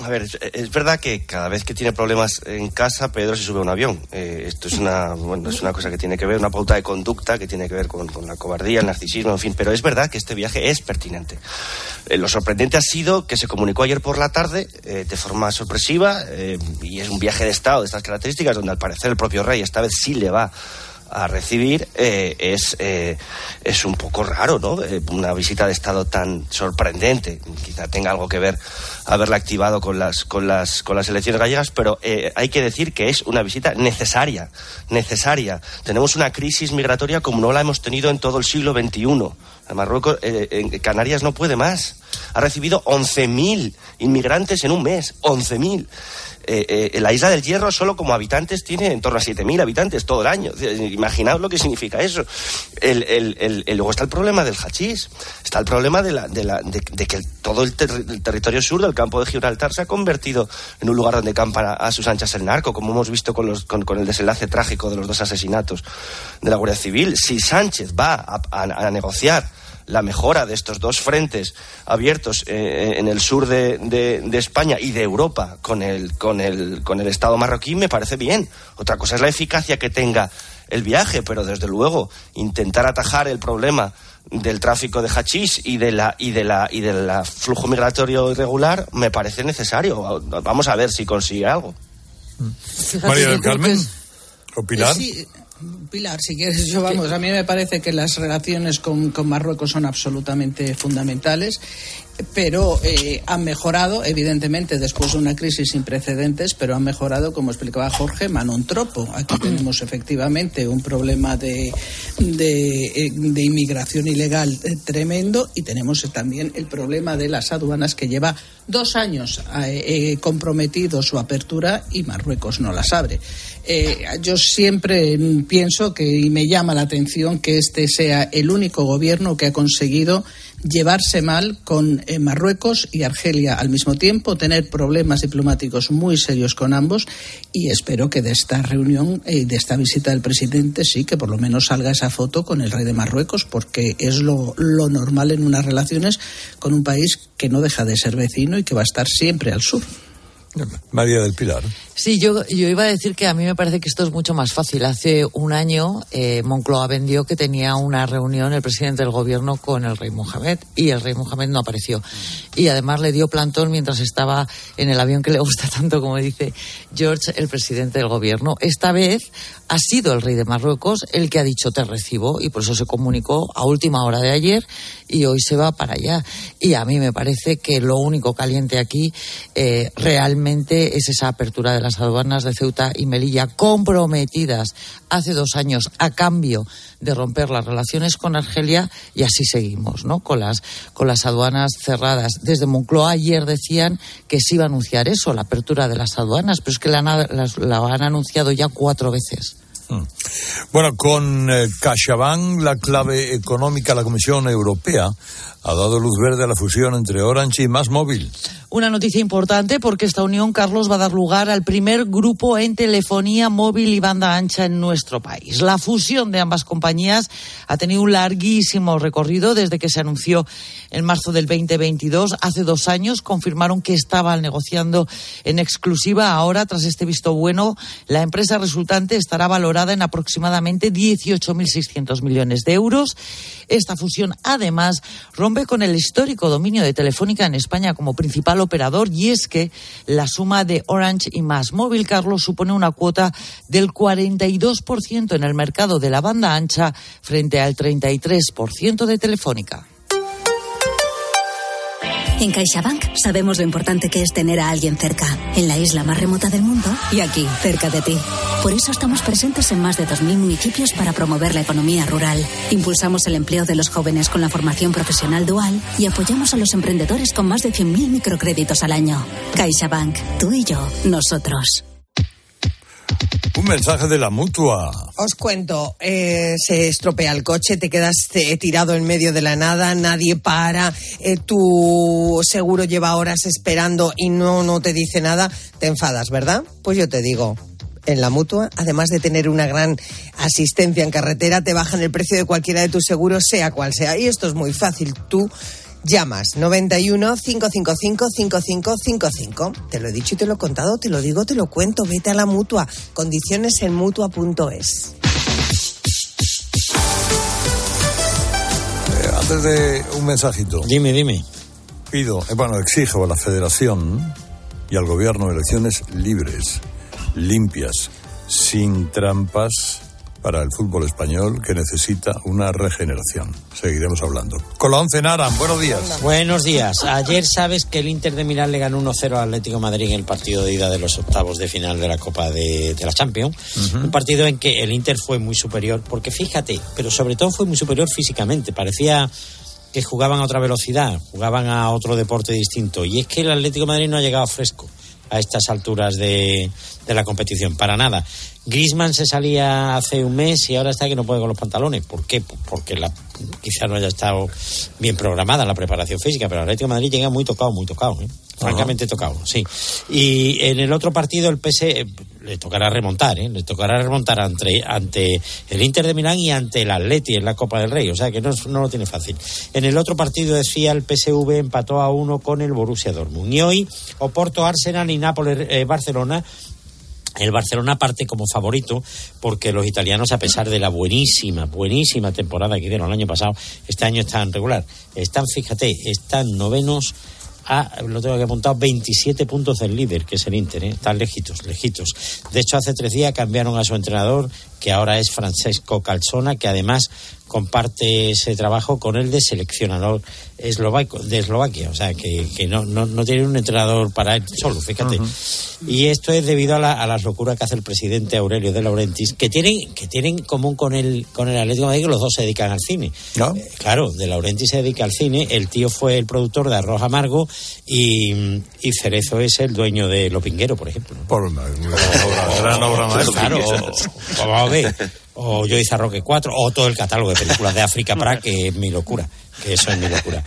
A ver, es, verdad que cada vez que tiene problemas en casa, Pedro se sube a un avión. Eh, esto es una, bueno, es una cosa que tiene que ver, una pauta de conducta que tiene que ver con, la cobardía, el narcisismo, en fin. Pero es verdad que este viaje es pertinente. Eh, lo sorprendente ha sido que se comunicó ayer por la tarde de forma sorpresiva y es un viaje de Estado de estas características donde al parecer el propio rey esta vez sí le va a recibir eh, es, eh, es un poco raro, ¿no? Eh, una visita de Estado tan sorprendente. Quizá tenga algo que ver haberla activado con las, con las, con las elecciones gallegas, pero hay que decir que es una visita necesaria, necesaria. Tenemos una crisis migratoria como no la hemos tenido en todo el siglo XXI. Marruecos, en Canarias no puede más. Ha recibido 11.000 inmigrantes en un mes. 11.000 eh, eh, la isla del Hierro solo como habitantes tiene en torno a 7.000 habitantes todo el año. Imaginaos lo que significa eso. El, luego está el problema del hachís, está el problema de, la, de, la, de, que todo el, territorio sur del campo de Gibraltar se ha convertido en un lugar donde campa a, sus anchas el narco, como hemos visto con, los, con, el desenlace trágico de los dos asesinatos de la Guardia Civil. Si Sánchez va a negociar la mejora de estos dos frentes abiertos eh, en el sur de, España y de Europa con el, con, el, con el Estado marroquí me parece bien. Otra cosa es la eficacia que tenga el viaje, pero desde luego intentar atajar el problema del tráfico de hachís y de la y de la y del flujo migratorio irregular me parece necesario. Vamos a ver si consigue algo. María del Carmen, ¿o Pilar? Pilar, si quieres, yo vamos, a mí me parece que las relaciones con, con Marruecos son absolutamente fundamentales pero eh, han mejorado, evidentemente, después de una crisis sin precedentes, pero han mejorado, como explicaba Jorge, Manontropo. Aquí tenemos efectivamente un problema de, de, eh, inmigración ilegal eh, tremendo y tenemos también el problema de las aduanas que lleva dos años comprometido su apertura y Marruecos no las abre. yo siempre pienso que, y me llama la atención que este sea el único gobierno que ha conseguido llevarse mal con eh, Marruecos y Argelia al mismo tiempo, tener problemas diplomáticos muy serios con ambos y espero que de esta reunión y de esta visita del presidente sí que por lo menos salga esa foto con el rey de Marruecos porque es lo, lo normal en unas relaciones con un país que no deja de ser vecino y que va a estar siempre al sur. María del Pilar. Sí, yo, yo iba a decir que a mí me parece que esto es mucho más fácil. Hace un año eh, Moncloa vendió que tenía una reunión el presidente del gobierno con el rey Mohamed y el rey Mohamed no apareció. Y además le dio plantón mientras estaba en el avión que le gusta tanto, como dice George, el presidente del gobierno. Esta vez ha sido el rey de Marruecos el que ha dicho te recibo y por eso se comunicó a última hora de ayer y hoy se va para allá. Y a mí me parece que lo único caliente aquí eh, realmente es esa apertura de las aduanas de Ceuta y Melilla comprometidas hace dos años a cambio de romper las relaciones con Argelia y así seguimos, ¿no? Con las, con las aduanas cerradas. Desde Moncloa ayer decían que se iba a anunciar eso, la apertura de las aduanas, pero es que la, han anunciado ya cuatro veces. Mm. Bueno, con eh, la clave económica, la Comisión Europea ha dado luz verde a la fusión entre Orange y Más Móvil. Una noticia importante porque esta unión, Carlos, va a dar lugar al primer grupo en telefonía móvil y banda ancha en nuestro país. La fusión de ambas compañías ha tenido un larguísimo recorrido desde que se anunció en marzo del 2022. Hace dos años confirmaron que estaban negociando en exclusiva. Ahora, tras este visto bueno, la empresa resultante estará valorada en aproximadamente 18.600 millones de euros. Esta fusión, además, rompe con el histórico dominio de Telefónica en España como principal operador y es que la suma de Orange y Más Móvil, Carlos, supone una cuota del 42% en el mercado de la banda ancha frente al 33% de Telefónica. En CaixaBank sabemos lo importante que es tener a alguien cerca, en la isla más remota del mundo y aquí, cerca de ti. Por eso estamos presentes en más de 2.000 municipios para promover la economía rural. Impulsamos el empleo de los jóvenes con la formación profesional dual y apoyamos a los emprendedores con más de 100.000 microcréditos al año. CaixaBank, tú y yo, nosotros. Un mensaje de la mutua. Os cuento, eh, se estropea el coche, te quedas eh, tirado en medio de la nada, nadie para, eh, tu seguro lleva horas esperando y no, no te dice nada, te enfadas, ¿verdad? Pues yo te digo, en la mutua, además de tener una gran asistencia en carretera, te bajan el precio de cualquiera de tus seguros, sea cual sea. Y esto es muy fácil. Tú llamas 91 555 5555. Te lo he dicho y te lo he contado, te lo digo, te lo cuento. Vete a la mutua. Condiciones en mutua.es. Eh, antes de un mensajito. Dime, dime. Pido, eh, bueno, exijo a la Federación y al Gobierno elecciones libres, limpias, sin trampas para el fútbol español que necesita una regeneración. Seguiremos hablando. Con la once Naran, buenos días. Buenos días. Ayer sabes que el Inter de Milán le ganó 1-0 al Atlético de Madrid en el partido de ida de los octavos de final de la Copa de, la Champions. Un partido en que el Inter fue muy superior, porque fíjate, pero sobre todo fue muy superior físicamente. Parecía que jugaban a otra velocidad, jugaban a otro deporte distinto. Y es que el Atlético de Madrid no ha llegado fresco a estas alturas de, de la competición, para nada. Grisman se salía hace un mes y ahora está que no puede con los pantalones. ¿Por qué? Porque la, quizá no haya estado bien programada la preparación física, pero el Atlético de Madrid llega muy tocado, muy tocado. ¿eh? Francamente tocado, sí. Y en el otro partido el PS eh, le tocará remontar, ¿eh? le tocará remontar ante, ante el Inter de Milán y ante el Atleti en la Copa del Rey, o sea que no, no lo tiene fácil. En el otro partido decía el PSV empató a uno con el Borussia Dortmund. Y hoy Oporto, Arsenal y Nápoles, eh, Barcelona el Barcelona parte como favorito porque los italianos, a pesar de la buenísima, buenísima temporada que dieron el año pasado, este año están regular. Están, fíjate, están novenos a, lo tengo que apuntar, 27 puntos del líder, que es el Inter, ¿eh? están lejitos, lejitos. De hecho, hace tres días cambiaron a su entrenador, que ahora es Francesco Calzona, que además comparte ese trabajo con el de seleccionador eslovaco, de Eslovaquia, o sea que, que no, no, no, tiene un entrenador para él solo, fíjate. Y esto es debido a, la, a, las locuras que hace el presidente Aurelio de Laurentiis, que tienen, que tienen en común con el, con el Atlético de Madrid que los dos se dedican al cine. Eh, claro, de Laurentiis se dedica al cine, el tío fue el productor de Arroz Amargo y, y Cerezo es el dueño de Lopinguero, por ejemplo. Por una, gran obra maestra. Claro, vamos a ver o Yo hice Roque 4, o todo el catálogo de películas de África para que es mi locura, que eso es mi locura.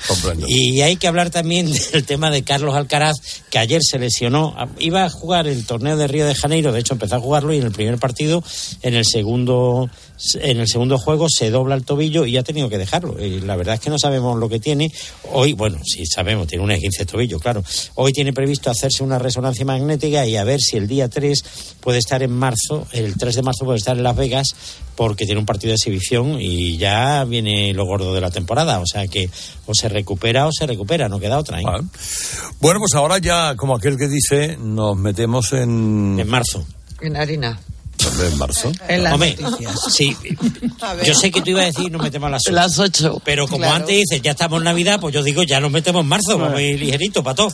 Y hay que hablar también del tema de Carlos Alcaraz, que ayer se lesionó, iba a jugar el torneo de Río de Janeiro, de hecho empezó a jugarlo y en el primer partido, en el segundo en el segundo juego se dobla el tobillo y ha tenido que dejarlo. Y la verdad es que no sabemos lo que tiene. Hoy, bueno, sí sabemos, tiene un esguince de tobillo, claro. Hoy tiene previsto hacerse una resonancia magnética y a ver si el día 3 puede estar en marzo, el 3 de marzo puede estar en Las Vegas porque tiene un partido de exhibición y ya viene lo gordo de la temporada. O sea que o se recupera o se recupera, no queda otra. ¿eh? Bueno, pues ahora ya, como aquel que dice, nos metemos en... En marzo. En harina. En marzo. En las Hombre, noticias. Sí, yo sé que tú ibas a decir nos metemos a las 8. Las 8. Pero como Claro. antes dices, ya estamos en Navidad, pues yo digo, ya nos metemos en marzo, vamos a ir ligerito, para todo.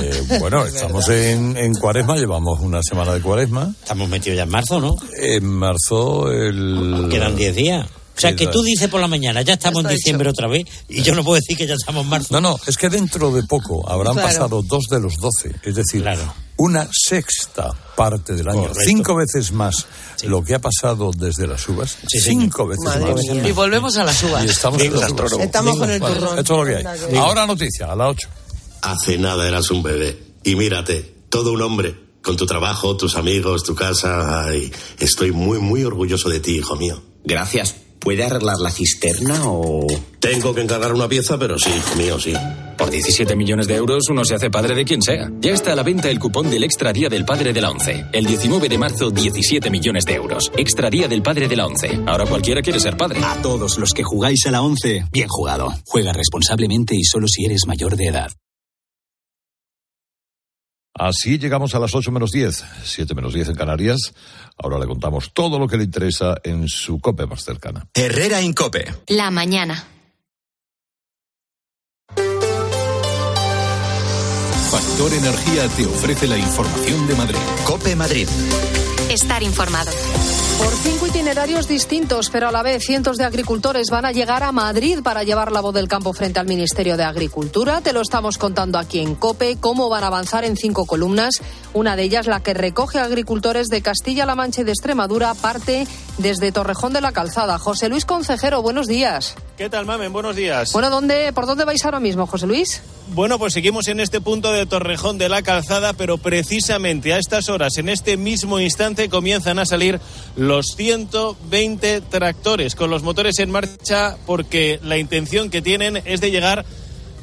Eh, bueno, estamos en, en cuaresma, llevamos una semana de cuaresma. Estamos metidos ya en marzo, ¿no? En marzo el... Quedan 10 días. O sea, que tú dices por la mañana, ya estamos en diciembre otra vez, y yo no puedo decir que ya estamos en marzo. No, no, es que dentro de poco habrán Claro. pasado dos de los doce, es decir, una sexta parte del año, Correcto. cinco veces más lo que ha pasado desde las uvas, Sí, cinco veces Madre más. mía. Y volvemos a las uvas. Y estamos Digo, en las uvas. Estamos con el Vale, turrón. Esto es lo que hay. Ahora noticia, a las ocho. Hace nada eras un bebé. Y mírate, todo un hombre. Con tu trabajo, tus amigos, tu casa. Ay, estoy muy, muy orgulloso de ti, hijo mío. Gracias. ¿Puede arreglar la cisterna o...? Tengo que encargar una pieza, pero sí, hijo mío, sí. Por 17 millones de euros uno se hace padre de quien sea. Ya está a la venta el cupón del Extra Día del Padre de la ONCE. El 19 de marzo, 17 millones de euros. Extra Día del Padre de la ONCE. Ahora cualquiera quiere ser padre. A todos los que jugáis a la 11, bien jugado. Juega responsablemente y solo si eres mayor de edad. Así llegamos a las 8 menos 10, 7 menos 10 en Canarias. Ahora le contamos todo lo que le interesa en su COPE más cercana. Herrera Incope. La mañana. Factor Energía te ofrece la información de Madrid. Cope Madrid. Estar informado. Por cinco itinerarios distintos, pero a la vez cientos de agricultores van a llegar a Madrid para llevar la voz del campo frente al Ministerio de Agricultura. Te lo estamos contando aquí en COPE, cómo van a avanzar en cinco columnas. Una de ellas, la que recoge agricultores de Castilla-La Mancha y de Extremadura, parte desde Torrejón de la Calzada. José Luis Concejero, buenos días. ¿Qué tal, Mamen? Buenos días. Bueno, ¿dónde, ¿por dónde vais ahora mismo, José Luis? Bueno, pues seguimos en este punto de Torrejón de la Calzada, pero precisamente a estas horas, en este mismo instante, comienzan a salir los 120 tractores con los motores en marcha porque la intención que tienen es de llegar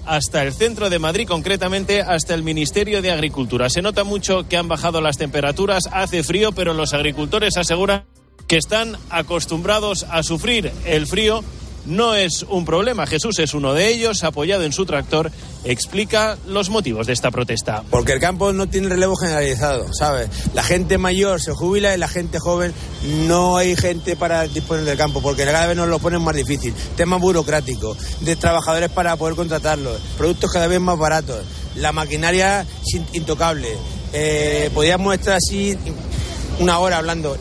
hasta el centro de Madrid, concretamente hasta el Ministerio de Agricultura. Se nota mucho que han bajado las temperaturas, hace frío, pero los agricultores aseguran que están acostumbrados a sufrir el frío. No es un problema. Jesús es uno de ellos, apoyado en su tractor, explica los motivos de esta protesta. Porque el campo no tiene relevo generalizado, ¿sabes? La gente mayor se jubila y la gente joven no hay gente para disponer del campo, porque cada vez nos lo ponen más difícil. Tema burocrático, de trabajadores para poder contratarlos, productos cada vez más baratos, la maquinaria intocable. Eh, podríamos estar así una hora hablando.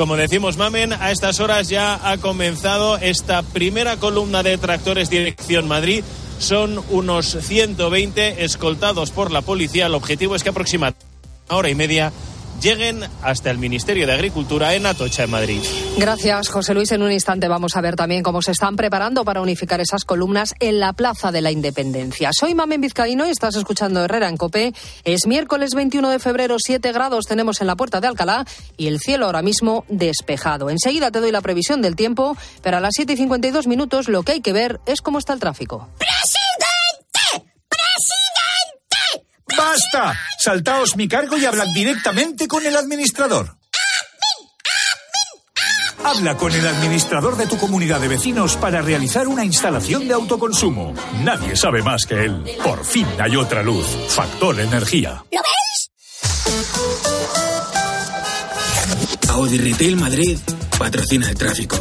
Como decimos, Mamen, a estas horas ya ha comenzado esta primera columna de tractores dirección Madrid. Son unos 120 escoltados por la policía. El objetivo es que aproximadamente una hora y media lleguen hasta el Ministerio de Agricultura en Atocha, en Madrid. Gracias, José Luis. En un instante vamos a ver también cómo se están preparando para unificar esas columnas en la Plaza de la Independencia. Soy Mamen Vizcaíno y estás escuchando Herrera en Copé. Es miércoles 21 de febrero, 7 grados tenemos en la puerta de Alcalá y el cielo ahora mismo despejado. Enseguida te doy la previsión del tiempo, pero a las 7 y 52 minutos lo que hay que ver es cómo está el tráfico. ¡Basta! Saltaos mi cargo y hablad directamente con el administrador. Habla con el administrador de tu comunidad de vecinos para realizar una instalación de autoconsumo. Nadie sabe más que él. Por fin hay otra luz. Factor Energía. ¿Lo Audi Retail Madrid patrocina el tráfico.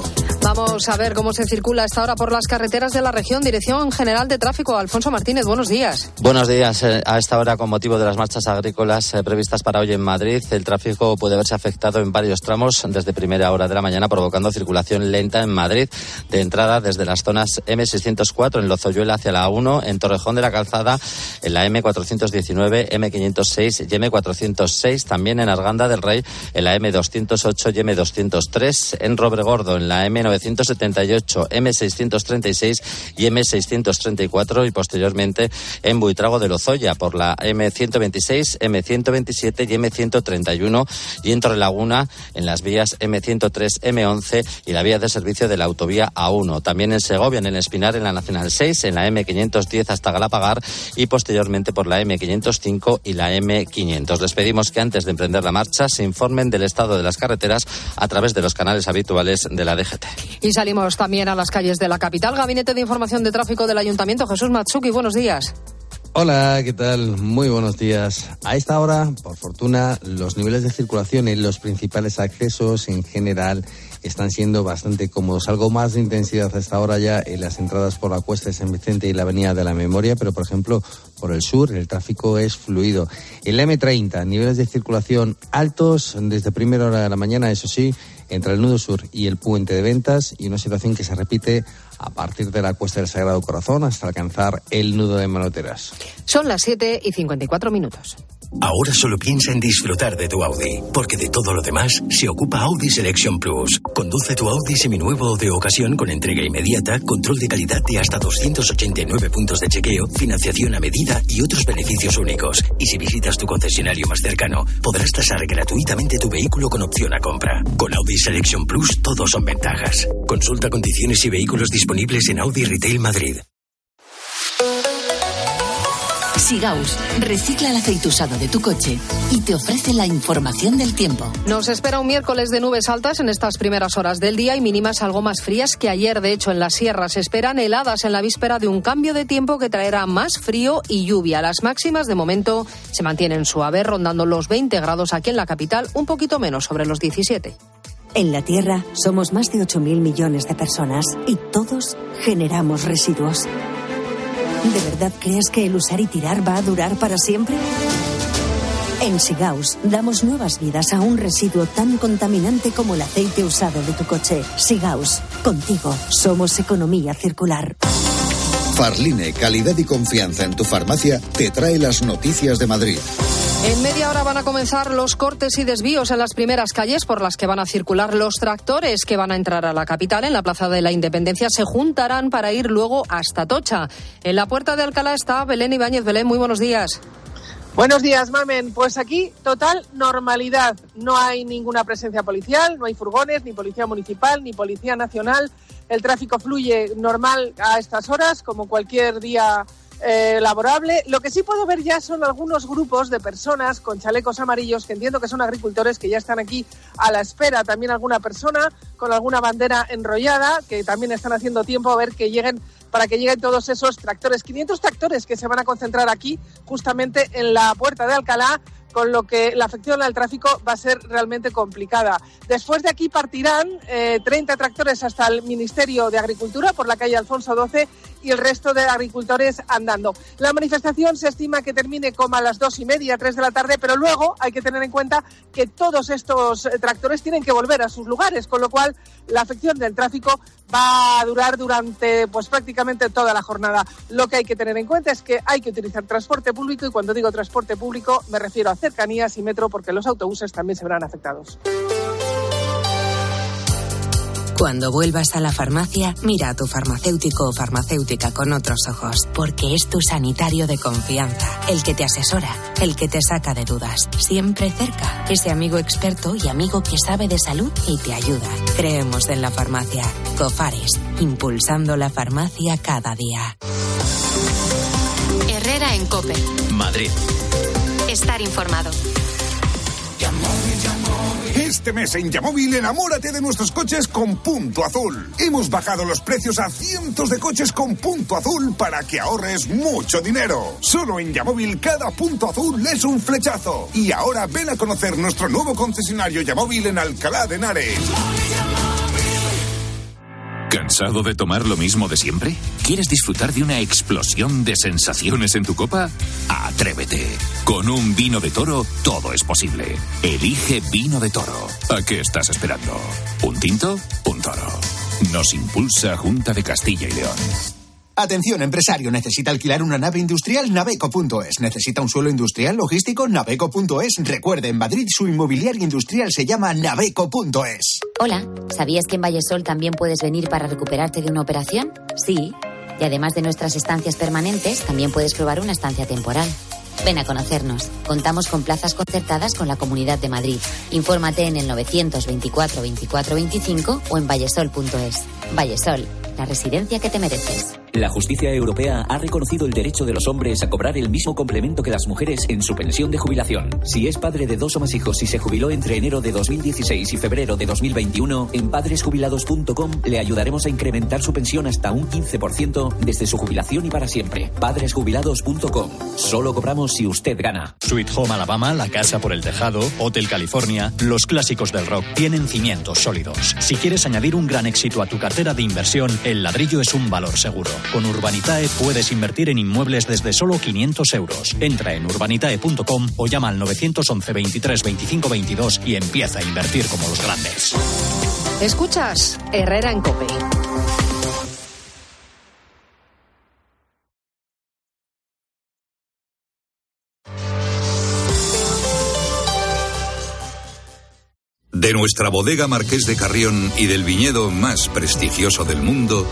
Vamos a ver cómo se circula esta hora por las carreteras de la región. Dirección General de Tráfico, Alfonso Martínez, buenos días. Buenos días. Eh, A esta hora, con motivo de las marchas agrícolas eh, previstas para hoy en Madrid, el tráfico puede verse afectado en varios tramos desde primera hora de la mañana, provocando circulación lenta en Madrid. De entrada, desde las zonas M604 en Lozoyuela hacia la 1, en Torrejón de la Calzada, en la M419, M506 y M406, también en Arganda del Rey, en la M208 y M203, en Robregordo, en la M900 M978, M636 y M634 y posteriormente en Buitrago de Lozoya por la M126, M127 y M131 y en Torrelaguna en las vías M103, M11 y la vía de servicio de la autovía A1. También en Segovia, en el Espinar, en la Nacional 6, en la M510 hasta Galapagar y posteriormente por la M505 y la M500. Les pedimos que antes de emprender la marcha se informen del estado de las carreteras a través de los canales habituales de la DGT. Y salimos también a las calles de la capital. Gabinete de Información de Tráfico del Ayuntamiento, Jesús Matsuki, buenos días. Hola, ¿qué tal? Muy buenos días. A esta hora, por fortuna, los niveles de circulación en los principales accesos en general están siendo bastante cómodos. Algo más de intensidad hasta ahora ya en las entradas por la Cuesta de San Vicente y la Avenida de la Memoria, pero por ejemplo por el sur el tráfico es fluido. En la M30, niveles de circulación altos desde primera hora de la mañana, eso sí, entre el nudo sur y el puente de ventas y una situación que se repite a partir de la Cuesta del Sagrado Corazón hasta alcanzar el nudo de Manoteras. Son las 7 y 54 minutos. Ahora solo piensa en disfrutar de tu Audi, porque de todo lo demás se ocupa Audi Selection Plus. Conduce tu Audi seminuevo de ocasión con entrega inmediata, control de calidad de hasta 289 puntos de chequeo, financiación a medida y otros beneficios únicos. Y si visitas tu concesionario más cercano, podrás tasar gratuitamente tu vehículo con opción a compra. Con Audi Selection Plus todos son ventajas. Consulta condiciones y vehículos disponibles en Audi Retail Madrid. Sigaus recicla el aceite usado de tu coche y te ofrece la información del tiempo. Nos espera un miércoles de nubes altas en estas primeras horas del día y mínimas algo más frías que ayer. De hecho, en la sierra se esperan heladas en la víspera de un cambio de tiempo que traerá más frío y lluvia. Las máximas de momento se mantienen suaves, rondando los 20 grados aquí en la capital, un poquito menos sobre los 17. En la Tierra somos más de 8.000 millones de personas y todos generamos residuos. ¿De verdad crees que el usar y tirar va a durar para siempre? En Sigaus damos nuevas vidas a un residuo tan contaminante como el aceite usado de tu coche. Sigaus, contigo somos economía circular. Farline, calidad y confianza en tu farmacia, te trae las noticias de Madrid. En media hora van a comenzar los cortes y desvíos en las primeras calles por las que van a circular los tractores que van a entrar a la capital. En la Plaza de la Independencia se juntarán para ir luego hasta Tocha. En la puerta de Alcalá está Belén Ibáñez. Belén, muy buenos días. Buenos días, Mamen. Pues aquí total normalidad. No hay ninguna presencia policial, no hay furgones, ni policía municipal, ni policía nacional. El tráfico fluye normal a estas horas, como cualquier día eh, laborable. Lo que sí puedo ver ya son algunos grupos de personas con chalecos amarillos que entiendo que son agricultores que ya están aquí a la espera. También alguna persona con alguna bandera enrollada que también están haciendo tiempo a ver que lleguen para que lleguen todos esos tractores. 500 tractores que se van a concentrar aquí justamente en la puerta de Alcalá con lo que la afección al tráfico va a ser realmente complicada. Después de aquí partirán eh, 30 tractores hasta el Ministerio de Agricultura por la calle Alfonso XII y el resto de agricultores andando. La manifestación se estima que termine como a las dos y media, tres de la tarde, pero luego hay que tener en cuenta que todos estos eh, tractores tienen que volver a sus lugares, con lo cual la afección del tráfico va a durar durante pues prácticamente toda la jornada. Lo que hay que tener en cuenta es que hay que utilizar transporte público y cuando digo transporte público me refiero a cercanías y metro porque los autobuses también se verán afectados. Cuando vuelvas a la farmacia, mira a tu farmacéutico o farmacéutica con otros ojos, porque es tu sanitario de confianza, el que te asesora, el que te saca de dudas, siempre cerca, ese amigo experto y amigo que sabe de salud y te ayuda. Creemos en la farmacia. Cofares, impulsando la farmacia cada día. Herrera en Cope. Madrid. Estar informado. Este mes en Yamóvil enamórate de nuestros coches con punto azul. Hemos bajado los precios a cientos de coches con punto azul para que ahorres mucho dinero. Solo en Yamóvil cada punto azul es un flechazo. Y ahora ven a conocer nuestro nuevo concesionario Yamóvil en Alcalá de Henares. ¿Cansado de tomar lo mismo de siempre? ¿Quieres disfrutar de una explosión de sensaciones en tu copa? Atrévete. Con un vino de toro todo es posible. Elige vino de toro. ¿A qué estás esperando? ¿Un tinto? Un toro. Nos impulsa Junta de Castilla y León. Atención, empresario, necesita alquilar una nave industrial, naveco.es. Necesita un suelo industrial logístico, naveco.es. Recuerde, en Madrid su inmobiliaria industrial se llama naveco.es. Hola, ¿sabías que en Vallesol también puedes venir para recuperarte de una operación? Sí. Y además de nuestras estancias permanentes, también puedes probar una estancia temporal. Ven a conocernos. Contamos con plazas concertadas con la Comunidad de Madrid. Infórmate en el 924 24 25 o en vallesol.es. Vallesol, la residencia que te mereces. La justicia europea ha reconocido el derecho de los hombres a cobrar el mismo complemento que las mujeres en su pensión de jubilación. Si es padre de dos o más hijos y se jubiló entre enero de 2016 y febrero de 2021, en padresjubilados.com le ayudaremos a incrementar su pensión hasta un 15% desde su jubilación y para siempre. Padresjubilados.com. Solo cobramos si usted gana. Sweet Home Alabama, La Casa por el Tejado, Hotel California, los clásicos del rock tienen cimientos sólidos. Si quieres añadir un gran éxito a tu cartera de inversión, el ladrillo es un valor seguro. Con Urbanitae puedes invertir en inmuebles desde solo 500 euros. Entra en urbanitae.com o llama al 911 23 25 22 y empieza a invertir como los grandes. Escuchas Herrera en Cope. De nuestra bodega Marqués de Carrión y del viñedo más prestigioso del mundo,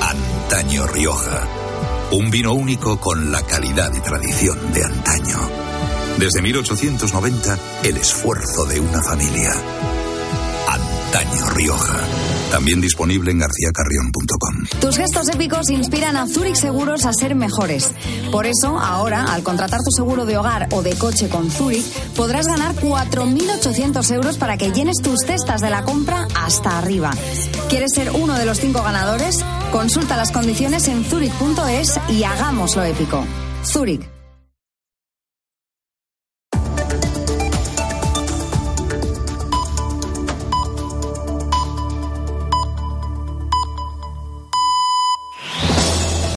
Antaño Rioja. Un vino único con la calidad y tradición de antaño. Desde 1890, el esfuerzo de una familia. Antaño Rioja. También disponible en garcíacarrión.com. Tus gestos épicos inspiran a Zurich Seguros a ser mejores. Por eso, ahora, al contratar tu seguro de hogar o de coche con Zurich, podrás ganar 4.800 euros para que llenes tus cestas de la compra hasta arriba. ¿Quieres ser uno de los cinco ganadores? Consulta las condiciones en zurich.es y hagámoslo épico. Zurich